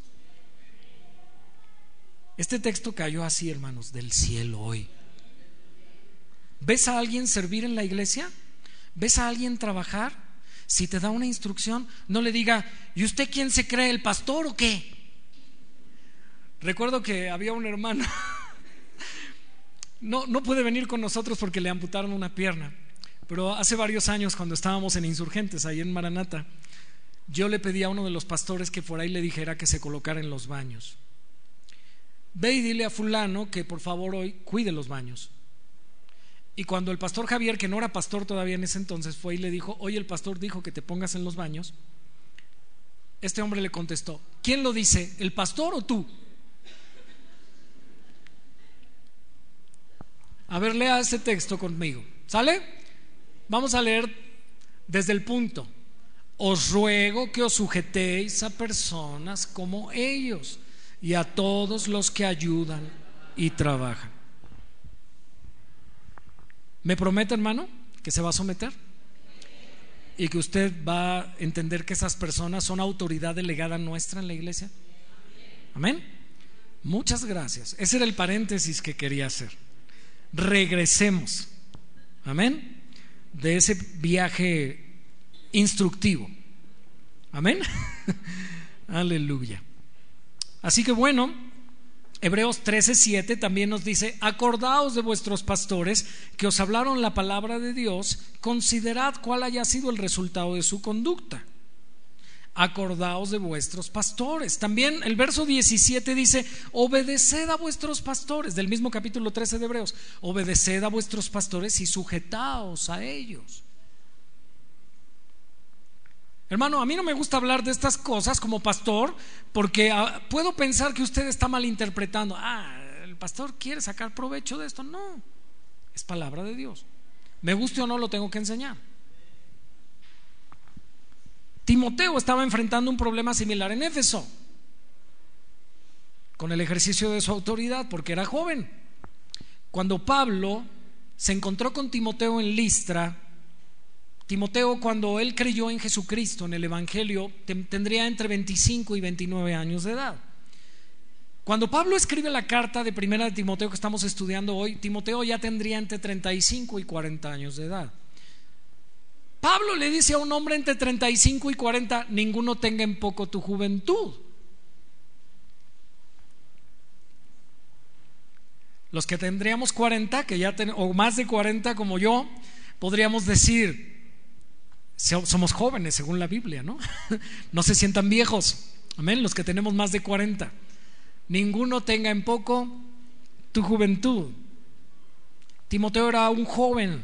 Este texto cayó así, hermanos, del cielo hoy. ¿Ves a alguien servir en la iglesia? ¿Ves a alguien trabajar? Si te da una instrucción, no le diga, ¿y usted quién se cree, el pastor o qué? Recuerdo que había un hermano, *laughs* no, no puede venir con nosotros porque le amputaron una pierna. Pero hace varios años, cuando estábamos en Insurgentes, ahí en Maranata, yo le pedí a uno de los pastores que por ahí le dijera que se colocara en los baños. Ve y dile a fulano que por favor hoy cuide los baños. Y cuando el pastor Javier, que no era pastor todavía en ese entonces, fue y le dijo, hoy el pastor dijo que te pongas en los baños, este hombre le contestó, ¿quién lo dice? ¿El pastor o tú? A ver, lea ese texto conmigo. ¿Sale? Vamos a leer desde el punto. Os ruego que os sujetéis a personas como ellos y a todos los que ayudan y trabajan. ¿Me promete, hermano, que se va a someter? Y que usted va a entender que esas personas son autoridad delegada nuestra en la iglesia. Amén. Muchas gracias. Ese era el paréntesis que quería hacer. Regresemos. Amén. De ese viaje instructivo. Amén. *laughs* Aleluya. Así que bueno, Hebreos 13:7 también nos dice, acordaos de vuestros pastores que os hablaron la palabra de Dios, considerad cuál haya sido el resultado de su conducta. Acordaos de vuestros pastores. También el verso 17 dice, obedeced a vuestros pastores, del mismo capítulo 13 de Hebreos, obedeced a vuestros pastores y sujetaos a ellos. Hermano, a mí no me gusta hablar de estas cosas como pastor porque ah, puedo pensar que usted está malinterpretando. Ah, el pastor quiere sacar provecho de esto. No, es palabra de Dios. Me guste o no, lo tengo que enseñar. Timoteo estaba enfrentando un problema similar en Éfeso con el ejercicio de su autoridad porque era joven. Cuando Pablo se encontró con Timoteo en Listra, Timoteo, cuando él creyó en Jesucristo, en el Evangelio, tendría entre 25 y 29 años de edad. Cuando Pablo escribe la carta de primera de Timoteo que estamos estudiando hoy, Timoteo ya tendría entre 35 y 40 años de edad. Pablo le dice a un hombre entre 35 y 40, ninguno tenga en poco tu juventud. Los que tendríamos 40, que ya o más de 40 como yo, podríamos decir, somos jóvenes según la Biblia, ¿no? *laughs* No se sientan viejos. Amén, los que tenemos más de 40. Ninguno tenga en poco tu juventud. Timoteo era un joven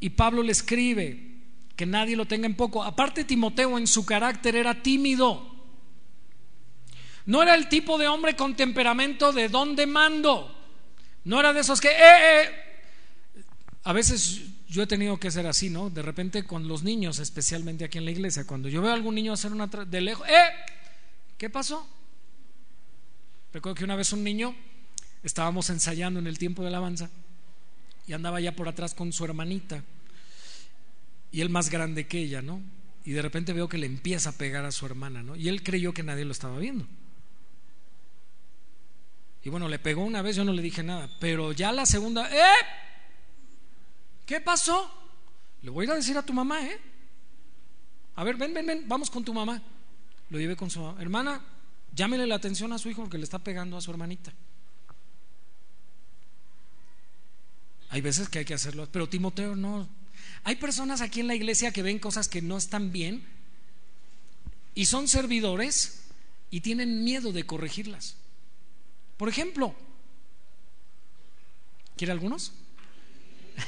y Pablo le escribe que nadie lo tenga en poco. Aparte Timoteo en su carácter era tímido. No era el tipo de hombre con temperamento de donde mando. No era de esos que, eh, eh. A veces yo he tenido que ser así, ¿no? De repente con los niños, especialmente aquí en la iglesia, cuando yo veo a algún niño hacer una de lejos, ¡eh! ¿Qué pasó? Recuerdo que una vez un niño estábamos ensayando en el tiempo de alabanza y andaba ya por atrás con su hermanita y él más grande que ella, ¿no? Y de repente veo que le empieza a pegar a su hermana, ¿no? Y él creyó que nadie lo estaba viendo. Y bueno, le pegó una vez, yo no le dije nada, pero ya la segunda, ¡eh! ¿Qué pasó? Le voy a ir a decir a tu mamá, ¿eh? A ver, ven, ven, ven, vamos con tu mamá. Lo llevé con su mamá. Hermana, llámele la atención a su hijo porque le está pegando a su hermanita. Hay veces que hay que hacerlo, pero Timoteo no. Hay personas aquí en la iglesia que ven cosas que no están bien y son servidores y tienen miedo de corregirlas. Por ejemplo, ¿quiere algunos? *laughs*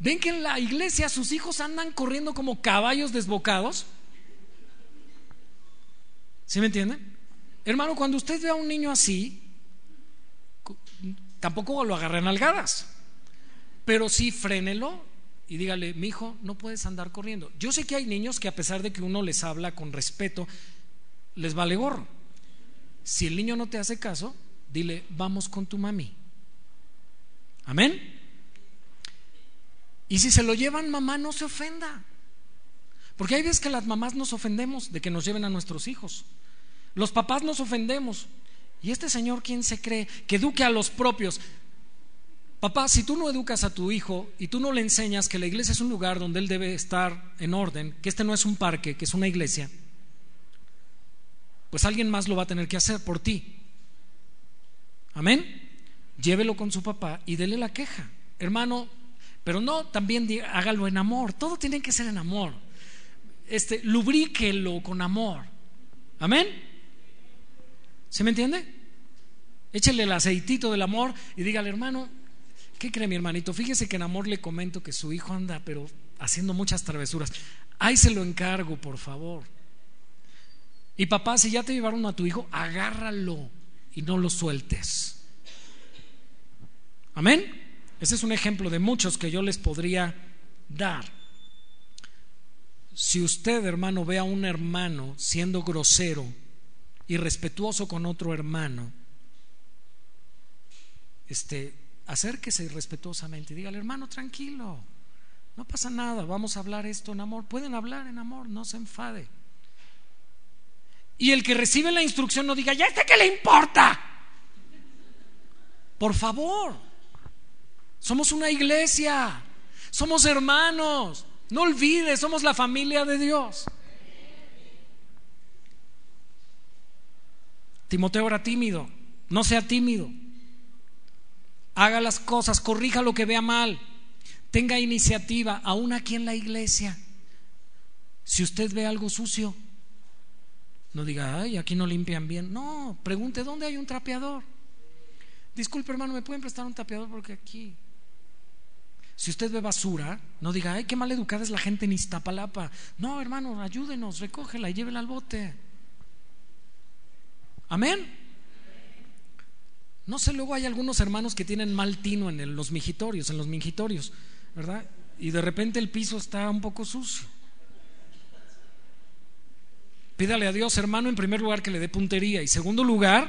¿Ven que en la iglesia sus hijos andan corriendo como caballos desbocados? ¿Sí me entienden? Hermano, cuando usted ve a un niño así, tampoco lo agarren algadas, pero sí frénelo y dígale, mi hijo, no puedes andar corriendo. Yo sé que hay niños que a pesar de que uno les habla con respeto, les vale gorro. Si el niño no te hace caso, dile, vamos con tu mami. Amén. Y si se lo llevan, mamá, no se ofenda. Porque hay veces que las mamás nos ofendemos de que nos lleven a nuestros hijos. Los papás nos ofendemos. ¿Y este señor quién se cree? Que eduque a los propios. Papá, si tú no educas a tu hijo y tú no le enseñas que la iglesia es un lugar donde él debe estar en orden, que este no es un parque, que es una iglesia, pues alguien más lo va a tener que hacer por ti. Amén. llévelo con su papá y dele la queja. Hermano, pero no también hágalo en amor. Todo tiene que ser en amor. Este, lubríquelo con amor. Amén. ¿Se me entiende? Échele el aceitito del amor y dígale, hermano, ¿qué cree mi hermanito? Fíjese que en amor le comento que su hijo anda, pero haciendo muchas travesuras. Ahí se lo encargo, por favor. Y papá, si ya te llevaron a tu hijo, agárralo y no lo sueltes. Amén. Ese es un ejemplo de muchos que yo les podría dar. Si usted, hermano, ve a un hermano siendo grosero y respetuoso con otro hermano, este, acérquese respetuosamente y dígale, hermano, tranquilo, no pasa nada, vamos a hablar esto en amor. Pueden hablar en amor, no se enfade. Y el que recibe la instrucción no diga, ¿ya este qué le importa? Por favor, somos una iglesia, somos hermanos, no olvides, somos la familia de Dios. Timoteo era tímido, no sea tímido. Haga las cosas, corrija lo que vea mal, tenga iniciativa, aún aquí en la iglesia. Si usted ve algo sucio, no diga, ay, aquí no limpian bien. No, pregunte, ¿dónde hay un trapeador? Disculpe, hermano, ¿me pueden prestar un trapeador? Porque aquí. Si usted ve basura, no diga, ay, qué mal educada es la gente en Iztapalapa. No, hermano, ayúdenos, recógela y llévela al bote. Amén. No sé, luego hay algunos hermanos que tienen mal tino en los mijitorios, en los mingitorios, ¿verdad? Y de repente el piso está un poco sucio. Pídale a Dios, hermano, en primer lugar que le dé puntería y segundo lugar,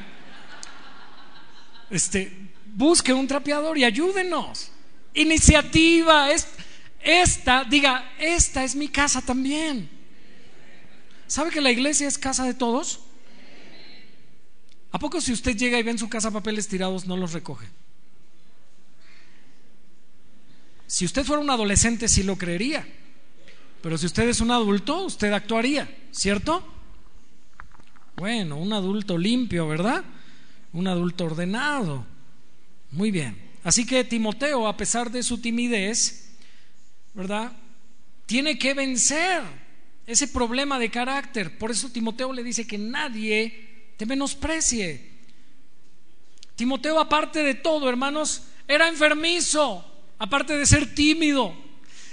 este, busque un trapeador y ayúdenos. Iniciativa, esta, diga, esta es mi casa también. ¿Sabe que la iglesia es casa de todos? ¿A poco si usted llega y ve en su casa papeles tirados, no los recoge? Si usted fuera un adolescente, sí lo creería. Pero si usted es un adulto, usted actuaría, ¿cierto? Bueno, un adulto limpio, ¿verdad? Un adulto ordenado. Muy bien. Así que Timoteo, a pesar de su timidez, ¿verdad? Tiene que vencer ese problema de carácter. Por eso Timoteo le dice que nadie te menosprecie. Timoteo, aparte de todo, hermanos, era enfermizo, aparte de ser tímido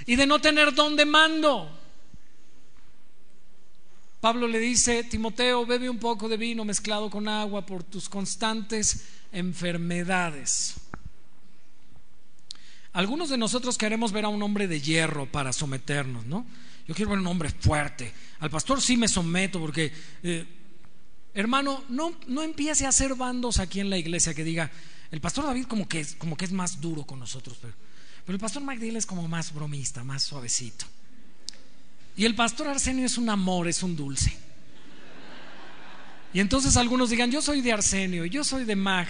y de no tener don de mando. Pablo le dice, Timoteo, bebe un poco de vino mezclado con agua por tus constantes enfermedades. Algunos de nosotros queremos ver a un hombre de hierro para someternos, ¿no? Yo quiero ver a un hombre fuerte. Al pastor sí me someto porque eh, Hermano, no, no empiece a hacer bandos aquí en la iglesia que diga, el pastor David como que, como que es más duro con nosotros, pero, pero el pastor Magdalena es como más bromista, más suavecito. Y el pastor Arsenio es un amor, es un dulce. Y entonces algunos digan, yo soy de Arsenio, yo soy de Mag,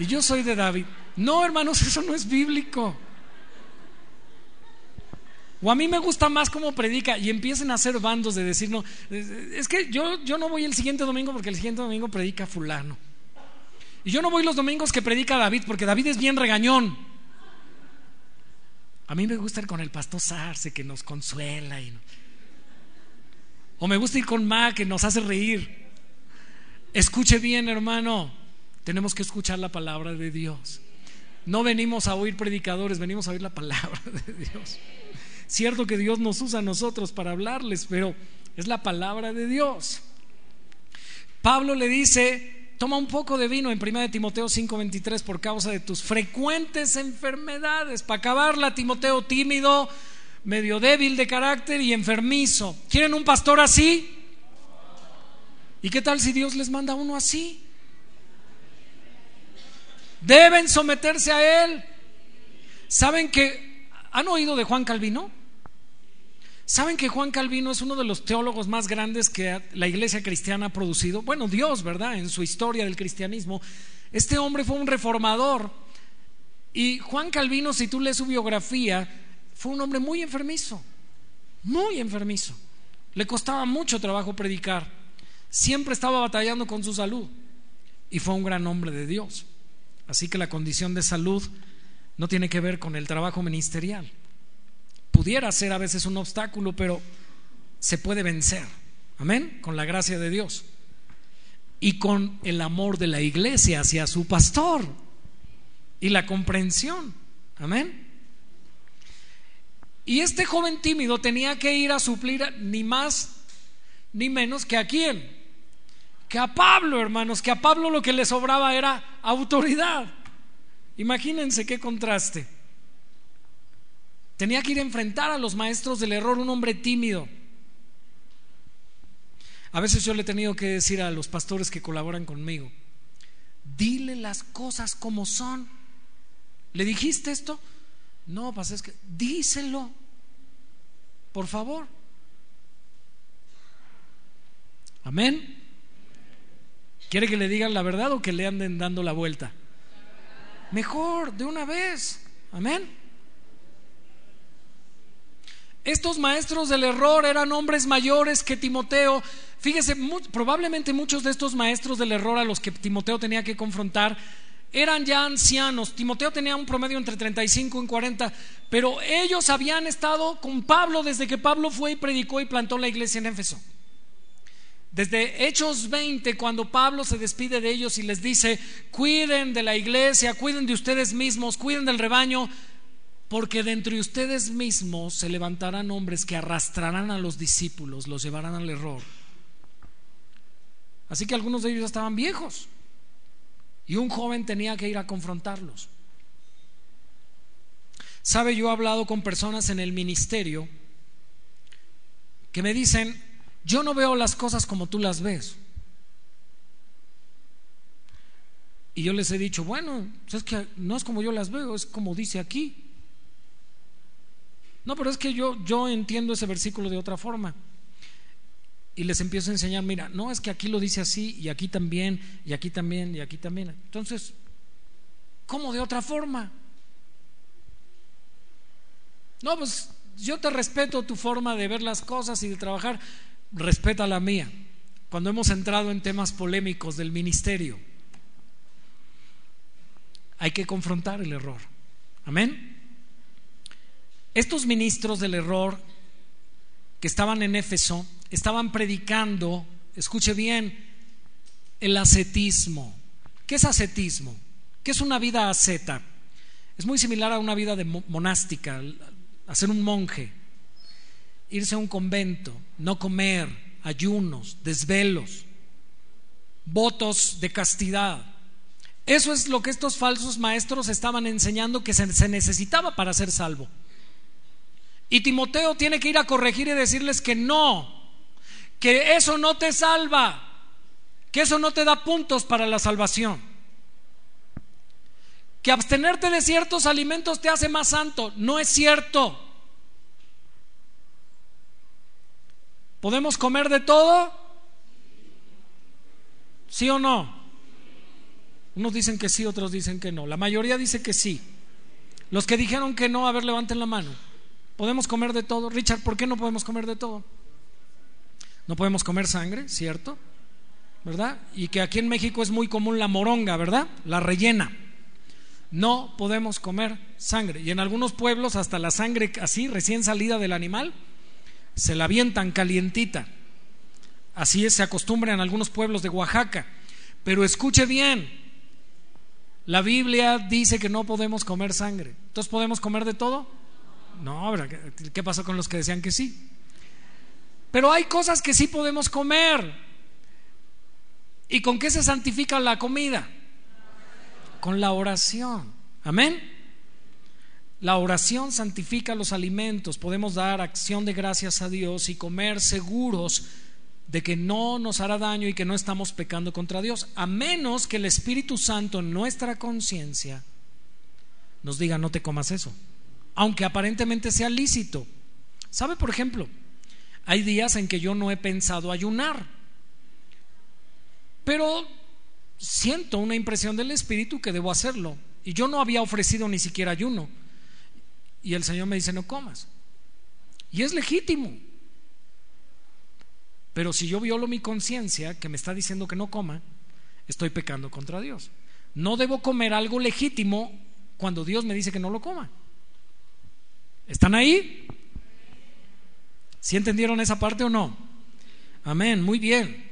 y yo soy de David. No, hermanos, *laughs* eso no es bíblico. O a mí me gusta más cómo predica y empiecen a hacer bandos de decir, no, es que yo, yo no voy el siguiente domingo porque el siguiente domingo predica fulano. Y yo no voy los domingos que predica David porque David es bien regañón. A mí me gusta ir con el pastor Sarce que nos consuela. Y O me gusta ir con Ma que nos hace reír. Escuche bien, hermano. Tenemos que escuchar la palabra de Dios. No venimos a oír predicadores, venimos a oír la palabra de Dios. Cierto que Dios nos usa a nosotros para hablarles, pero es la palabra de Dios. Pablo le dice, toma un poco de vino en 1 Timoteo 5:23 por causa de tus frecuentes enfermedades. Para acabarla, Timoteo tímido, medio débil de carácter y enfermizo. ¿Quieren un pastor así? ¿Y qué tal si Dios les manda uno así? Deben someterse a Él. ¿Saben que han oído de Juan Calvino? ¿Saben que Juan Calvino es uno de los teólogos más grandes que la iglesia cristiana ha producido? Bueno, Dios, ¿verdad? En su historia del cristianismo. Este hombre fue un reformador. Y Juan Calvino, si tú lees su biografía, fue un hombre muy enfermizo, muy enfermizo. Le costaba mucho trabajo predicar. Siempre estaba batallando con su salud. Y fue un gran hombre de Dios. Así que la condición de salud no tiene que ver con el trabajo ministerial. Pudiera ser a veces un obstáculo, pero se puede vencer. Amén. Con la gracia de Dios. Y con el amor de la iglesia hacia su pastor. Y la comprensión. Amén. Y este joven tímido tenía que ir a suplir ni más ni menos que a quién. Que a Pablo, hermanos, que a Pablo lo que le sobraba era autoridad. Imagínense qué contraste. Tenía que ir a enfrentar a los maestros del error, un hombre tímido. A veces yo le he tenido que decir a los pastores que colaboran conmigo, dile las cosas como son. ¿Le dijiste esto? No, pasa es que díselo, por favor. Amén. ¿Quiere que le digan la verdad o que le anden dando la vuelta? Mejor, de una vez. Amén. Estos maestros del error eran hombres mayores que Timoteo. Fíjese, probablemente muchos de estos maestros del error a los que Timoteo tenía que confrontar eran ya ancianos. Timoteo tenía un promedio entre 35 y 40, pero ellos habían estado con Pablo desde que Pablo fue y predicó y plantó la iglesia en Éfeso. Desde Hechos 20, cuando Pablo se despide de ellos y les dice, cuiden de la iglesia, cuiden de ustedes mismos, cuiden del rebaño, porque dentro de ustedes mismos se levantarán hombres que arrastrarán a los discípulos, los llevarán al error. Así que algunos de ellos estaban viejos y un joven tenía que ir a confrontarlos. Sabe, yo he hablado con personas en el ministerio que me dicen, yo no veo las cosas como tú las ves. Y yo les he dicho, bueno, es que no es como yo las veo, es como dice aquí. No, pero es que yo, yo entiendo ese versículo de otra forma. Y les empiezo a enseñar, mira, no es que aquí lo dice así, y aquí también, y aquí también, y aquí también. Entonces, ¿cómo de otra forma? No, pues yo te respeto tu forma de ver las cosas y de trabajar, respeta la mía. Cuando hemos entrado en temas polémicos del ministerio, hay que confrontar el error. Amén. Estos ministros del error que estaban en Éfeso estaban predicando, escuche bien, el ascetismo. ¿Qué es ascetismo? ¿Qué es una vida asceta? Es muy similar a una vida de monástica, a ser un monje irse a un convento, no comer, ayunos, desvelos, votos de castidad. Eso es lo que estos falsos maestros estaban enseñando que se, necesitaba para ser salvo. Y Timoteo tiene que ir a corregir y decirles que no, que eso no te salva, que eso no te da puntos para la salvación, que abstenerte de ciertos alimentos te hace más santo. No es cierto. ¿Podemos comer de todo? ¿Sí o no? Unos dicen que sí, otros dicen que no. La mayoría dice que sí. Los que dijeron que no, a ver, levanten la mano. ¿Podemos comer de todo? Richard, ¿por qué no podemos comer de todo? No podemos comer sangre, ¿cierto? ¿Verdad? Y que aquí en México es muy común la moronga, ¿verdad? La rellena. No podemos comer sangre. Y en algunos pueblos hasta la sangre así, recién salida del animal, se la avientan calientita. Así es, se acostumbra en algunos pueblos de Oaxaca. Pero escuche bien, la Biblia dice que no podemos comer sangre. ¿Entonces podemos comer de todo? No, ¿qué pasó con los que decían que sí? Pero hay cosas que sí podemos comer. ¿Y con qué se santifica la comida? Con la oración. Amén. La oración santifica los alimentos. Podemos dar acción de gracias a Dios y comer seguros de que no nos hará daño y que no estamos pecando contra Dios, a menos que el Espíritu Santo en nuestra conciencia nos diga no te comas eso, aunque aparentemente sea lícito. ¿Sabe, por ejemplo? Hay días en que yo no he pensado ayunar, pero siento una impresión del Espíritu que debo hacerlo. Y yo no había ofrecido ni siquiera ayuno. Y el Señor me dice, no comas. Y es legítimo. Pero si yo violo mi conciencia, que me está diciendo que no coma, estoy pecando contra Dios. No debo comer algo legítimo cuando Dios me dice que no lo coma. ¿Están ahí? ¿Sí entendieron esa parte o no? Amén, muy bien.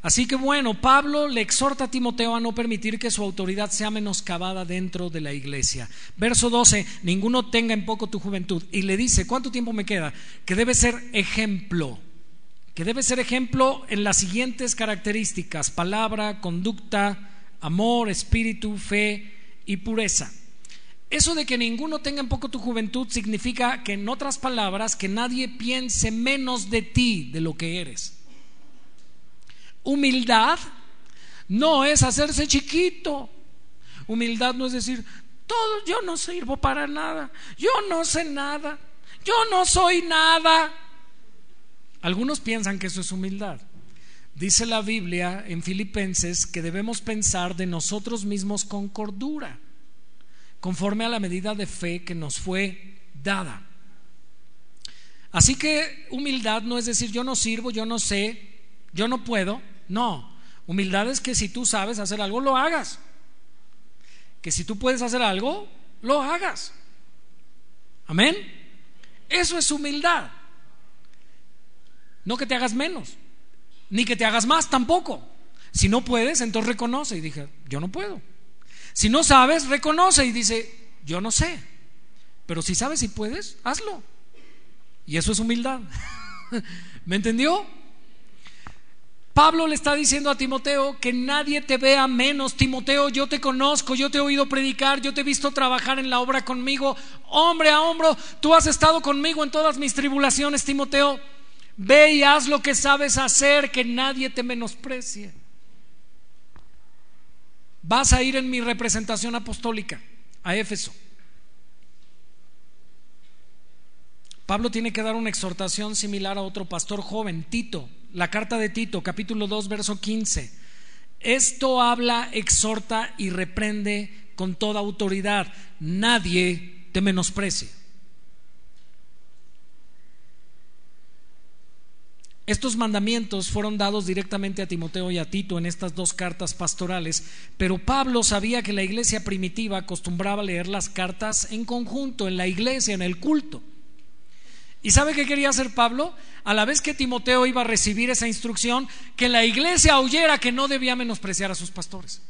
Así que bueno, Pablo le exhorta a Timoteo a no permitir que su autoridad sea menoscabada dentro de la iglesia. Verso 12, ninguno tenga en poco tu juventud. Y le dice, ¿cuánto tiempo me queda? Que debe ser ejemplo, que debe ser ejemplo en las siguientes características, palabra, conducta, amor, espíritu, fe y pureza. Eso de que ninguno tenga en poco tu juventud significa que en otras palabras, que nadie piense menos de ti de lo que eres. Humildad no es hacerse chiquito. Humildad no es decir, todo, yo no sirvo para nada, yo no sé nada, yo no soy nada. Algunos piensan que eso es humildad. Dice la Biblia en Filipenses que debemos pensar de nosotros mismos con cordura conforme a la medida de fe que nos fue dada. Así que humildad no es decir yo no sirvo, yo no sé, yo no puedo. No, humildad es que si tú sabes hacer algo, lo hagas. Que si tú puedes hacer algo, lo hagas. Amén. Eso es humildad. No que te hagas menos, ni que te hagas más tampoco. Si no puedes, entonces reconoce y dije, yo no puedo. Si no sabes, reconoce y dice, yo no sé. Pero si sabes y puedes, hazlo. Y eso es humildad. *laughs* ¿Me entendió? Pablo le está diciendo a Timoteo que nadie te vea menos. Timoteo, yo te conozco, yo te he oído predicar, yo te he visto trabajar en la obra conmigo, hombre a hombro. Tú has estado conmigo en todas mis tribulaciones, Timoteo. Ve y haz lo que sabes hacer, que nadie te menosprecie vas a ir en mi representación apostólica a Éfeso. Pablo tiene que dar una exhortación similar a otro pastor joven, Tito, la carta de Tito, capítulo 2, verso 15. Esto habla, exhorta y reprende con toda autoridad. Nadie te menosprecie. Estos mandamientos fueron dados directamente a Timoteo y a Tito en estas dos cartas pastorales, pero Pablo sabía que la iglesia primitiva acostumbraba leer las cartas en conjunto, en la iglesia, en el culto. ¿Y sabe qué quería hacer Pablo? A la vez que Timoteo iba a recibir esa instrucción, que la iglesia oyera que no debía menospreciar a sus pastores.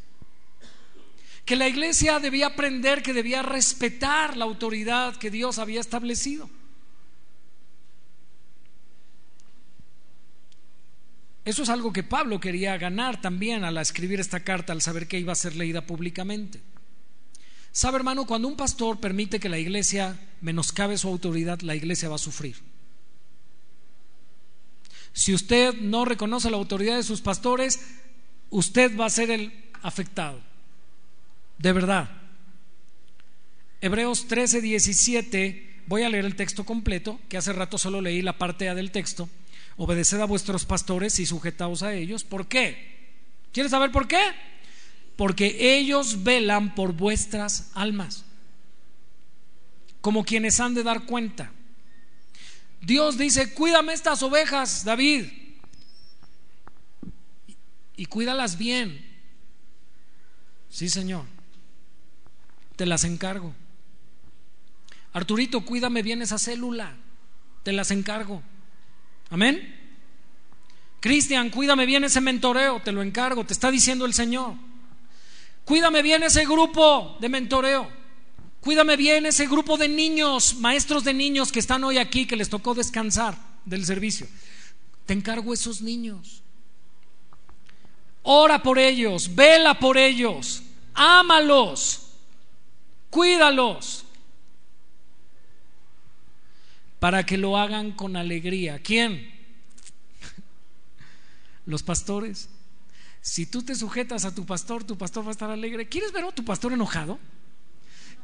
Que la iglesia debía aprender que debía respetar la autoridad que Dios había establecido. Eso es algo que Pablo quería ganar también al escribir esta carta, al saber que iba a ser leída públicamente. Sabe, hermano, cuando un pastor permite que la iglesia menoscabe su autoridad, la iglesia va a sufrir. Si usted no reconoce la autoridad de sus pastores, usted va a ser el afectado. De verdad. Hebreos 13, 17, voy a leer el texto completo, que hace rato solo leí la parte A del texto. Obedeced a vuestros pastores y sujetaos a ellos. ¿Por qué? ¿Quieres saber por qué? Porque ellos velan por vuestras almas, como quienes han de dar cuenta. Dios dice, cuídame estas ovejas, David, y cuídalas bien. Sí, Señor, te las encargo. Arturito, cuídame bien esa célula, te las encargo. Amén. Cristian, cuídame bien ese mentoreo, te lo encargo, te está diciendo el Señor. Cuídame bien ese grupo de mentoreo. Cuídame bien ese grupo de niños, maestros de niños que están hoy aquí, que les tocó descansar del servicio. Te encargo esos niños. Ora por ellos, vela por ellos, ámalos, cuídalos para que lo hagan con alegría. ¿Quién? Los pastores. Si tú te sujetas a tu pastor, tu pastor va a estar alegre. ¿Quieres ver a tu pastor enojado?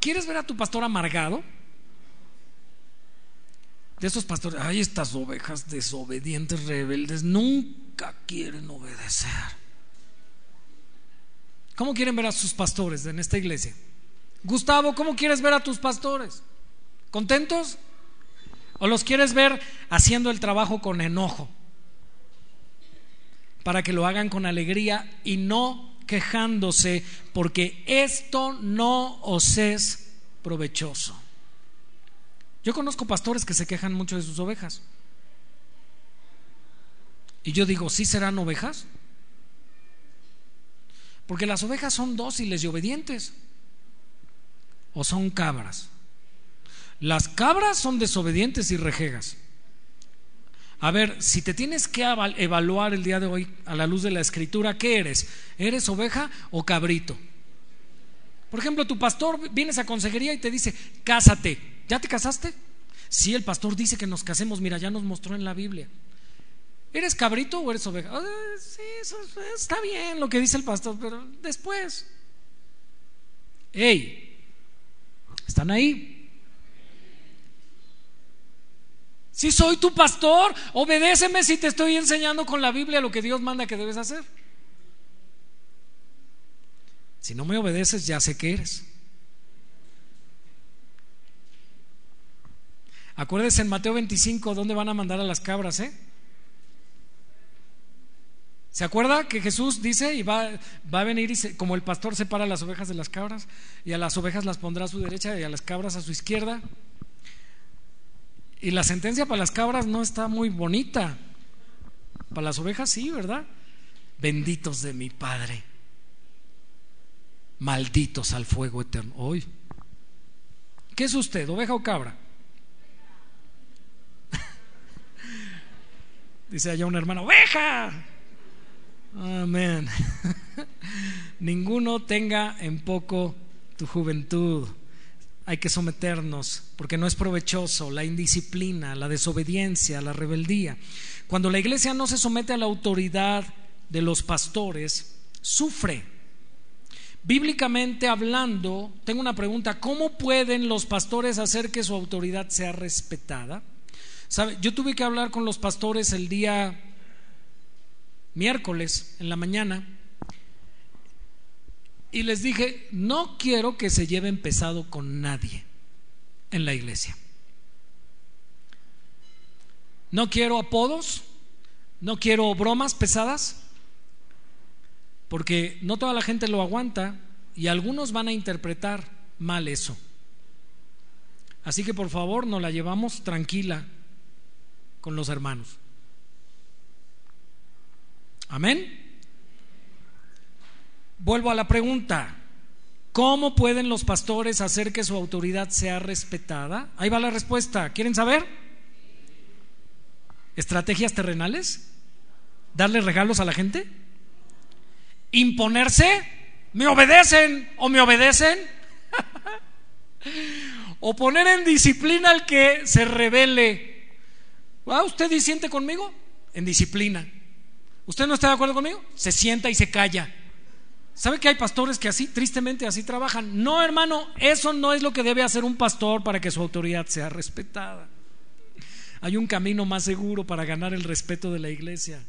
¿Quieres ver a tu pastor amargado? De esos pastores, ay, estas ovejas desobedientes, rebeldes, nunca quieren obedecer. ¿Cómo quieren ver a sus pastores en esta iglesia? Gustavo, ¿cómo quieres ver a tus pastores? ¿Contentos? ¿O los quieres ver haciendo el trabajo con enojo? Para que lo hagan con alegría y no quejándose, porque esto no os es provechoso. Yo conozco pastores que se quejan mucho de sus ovejas. Y yo digo, ¿sí serán ovejas? Porque las ovejas son dóciles y obedientes. ¿O son cabras? Las cabras son desobedientes y rejegas. A ver, si te tienes que evaluar el día de hoy a la luz de la escritura, ¿qué eres? ¿Eres oveja o cabrito? Por ejemplo, tu pastor viene a consejería y te dice, cásate. ¿Ya te casaste? Sí, el pastor dice que nos casemos. Mira, ya nos mostró en la Biblia. ¿Eres cabrito o eres oveja? Ah, sí, eso está bien lo que dice el pastor, pero después. ¡Ey! ¿Están ahí? Si soy tu pastor, obedéceme si te estoy enseñando con la Biblia lo que Dios manda que debes hacer. Si no me obedeces, ya sé que eres. Acuérdense en Mateo 25 dónde van a mandar a las cabras, ¿eh? ¿Se acuerda que Jesús dice y va, va a venir y como el pastor separa las ovejas de las cabras y a las ovejas las pondrá a su derecha y a las cabras a su izquierda? Y la sentencia para las cabras no está muy bonita. Para las ovejas sí, ¿verdad? Benditos de mi Padre. Malditos al fuego eterno. Hoy. ¿Qué es usted, oveja o cabra? *laughs* Dice allá una hermana, oveja. Amén. *laughs* Ninguno tenga en poco tu juventud hay que someternos, porque no es provechoso la indisciplina, la desobediencia, la rebeldía. Cuando la iglesia no se somete a la autoridad de los pastores, sufre. Bíblicamente hablando, tengo una pregunta, ¿cómo pueden los pastores hacer que su autoridad sea respetada? Yo tuve que hablar con los pastores el día miércoles en la mañana y les dije, no quiero que se lleven pesado con nadie en la iglesia. No quiero apodos, no quiero bromas pesadas, porque no toda la gente lo aguanta y algunos van a interpretar mal eso. Así que por favor nos la llevamos tranquila con los hermanos. Amén. Vuelvo a la pregunta. ¿Cómo pueden los pastores hacer que su autoridad sea respetada? Ahí va la respuesta. ¿Quieren saber? ¿Estrategias terrenales? ¿Darle regalos a la gente? ¿Imponerse? ¿Me obedecen o me obedecen? *laughs* ¿O poner en disciplina al que se revele? ¿Ah, ¿Usted disiente conmigo? En disciplina. ¿Usted no está de acuerdo conmigo? Se sienta y se calla. ¿Sabe que hay pastores que así, tristemente, así trabajan? No, hermano, eso no es lo que debe hacer un pastor para que su autoridad sea respetada. Hay un camino más seguro para ganar el respeto de la iglesia.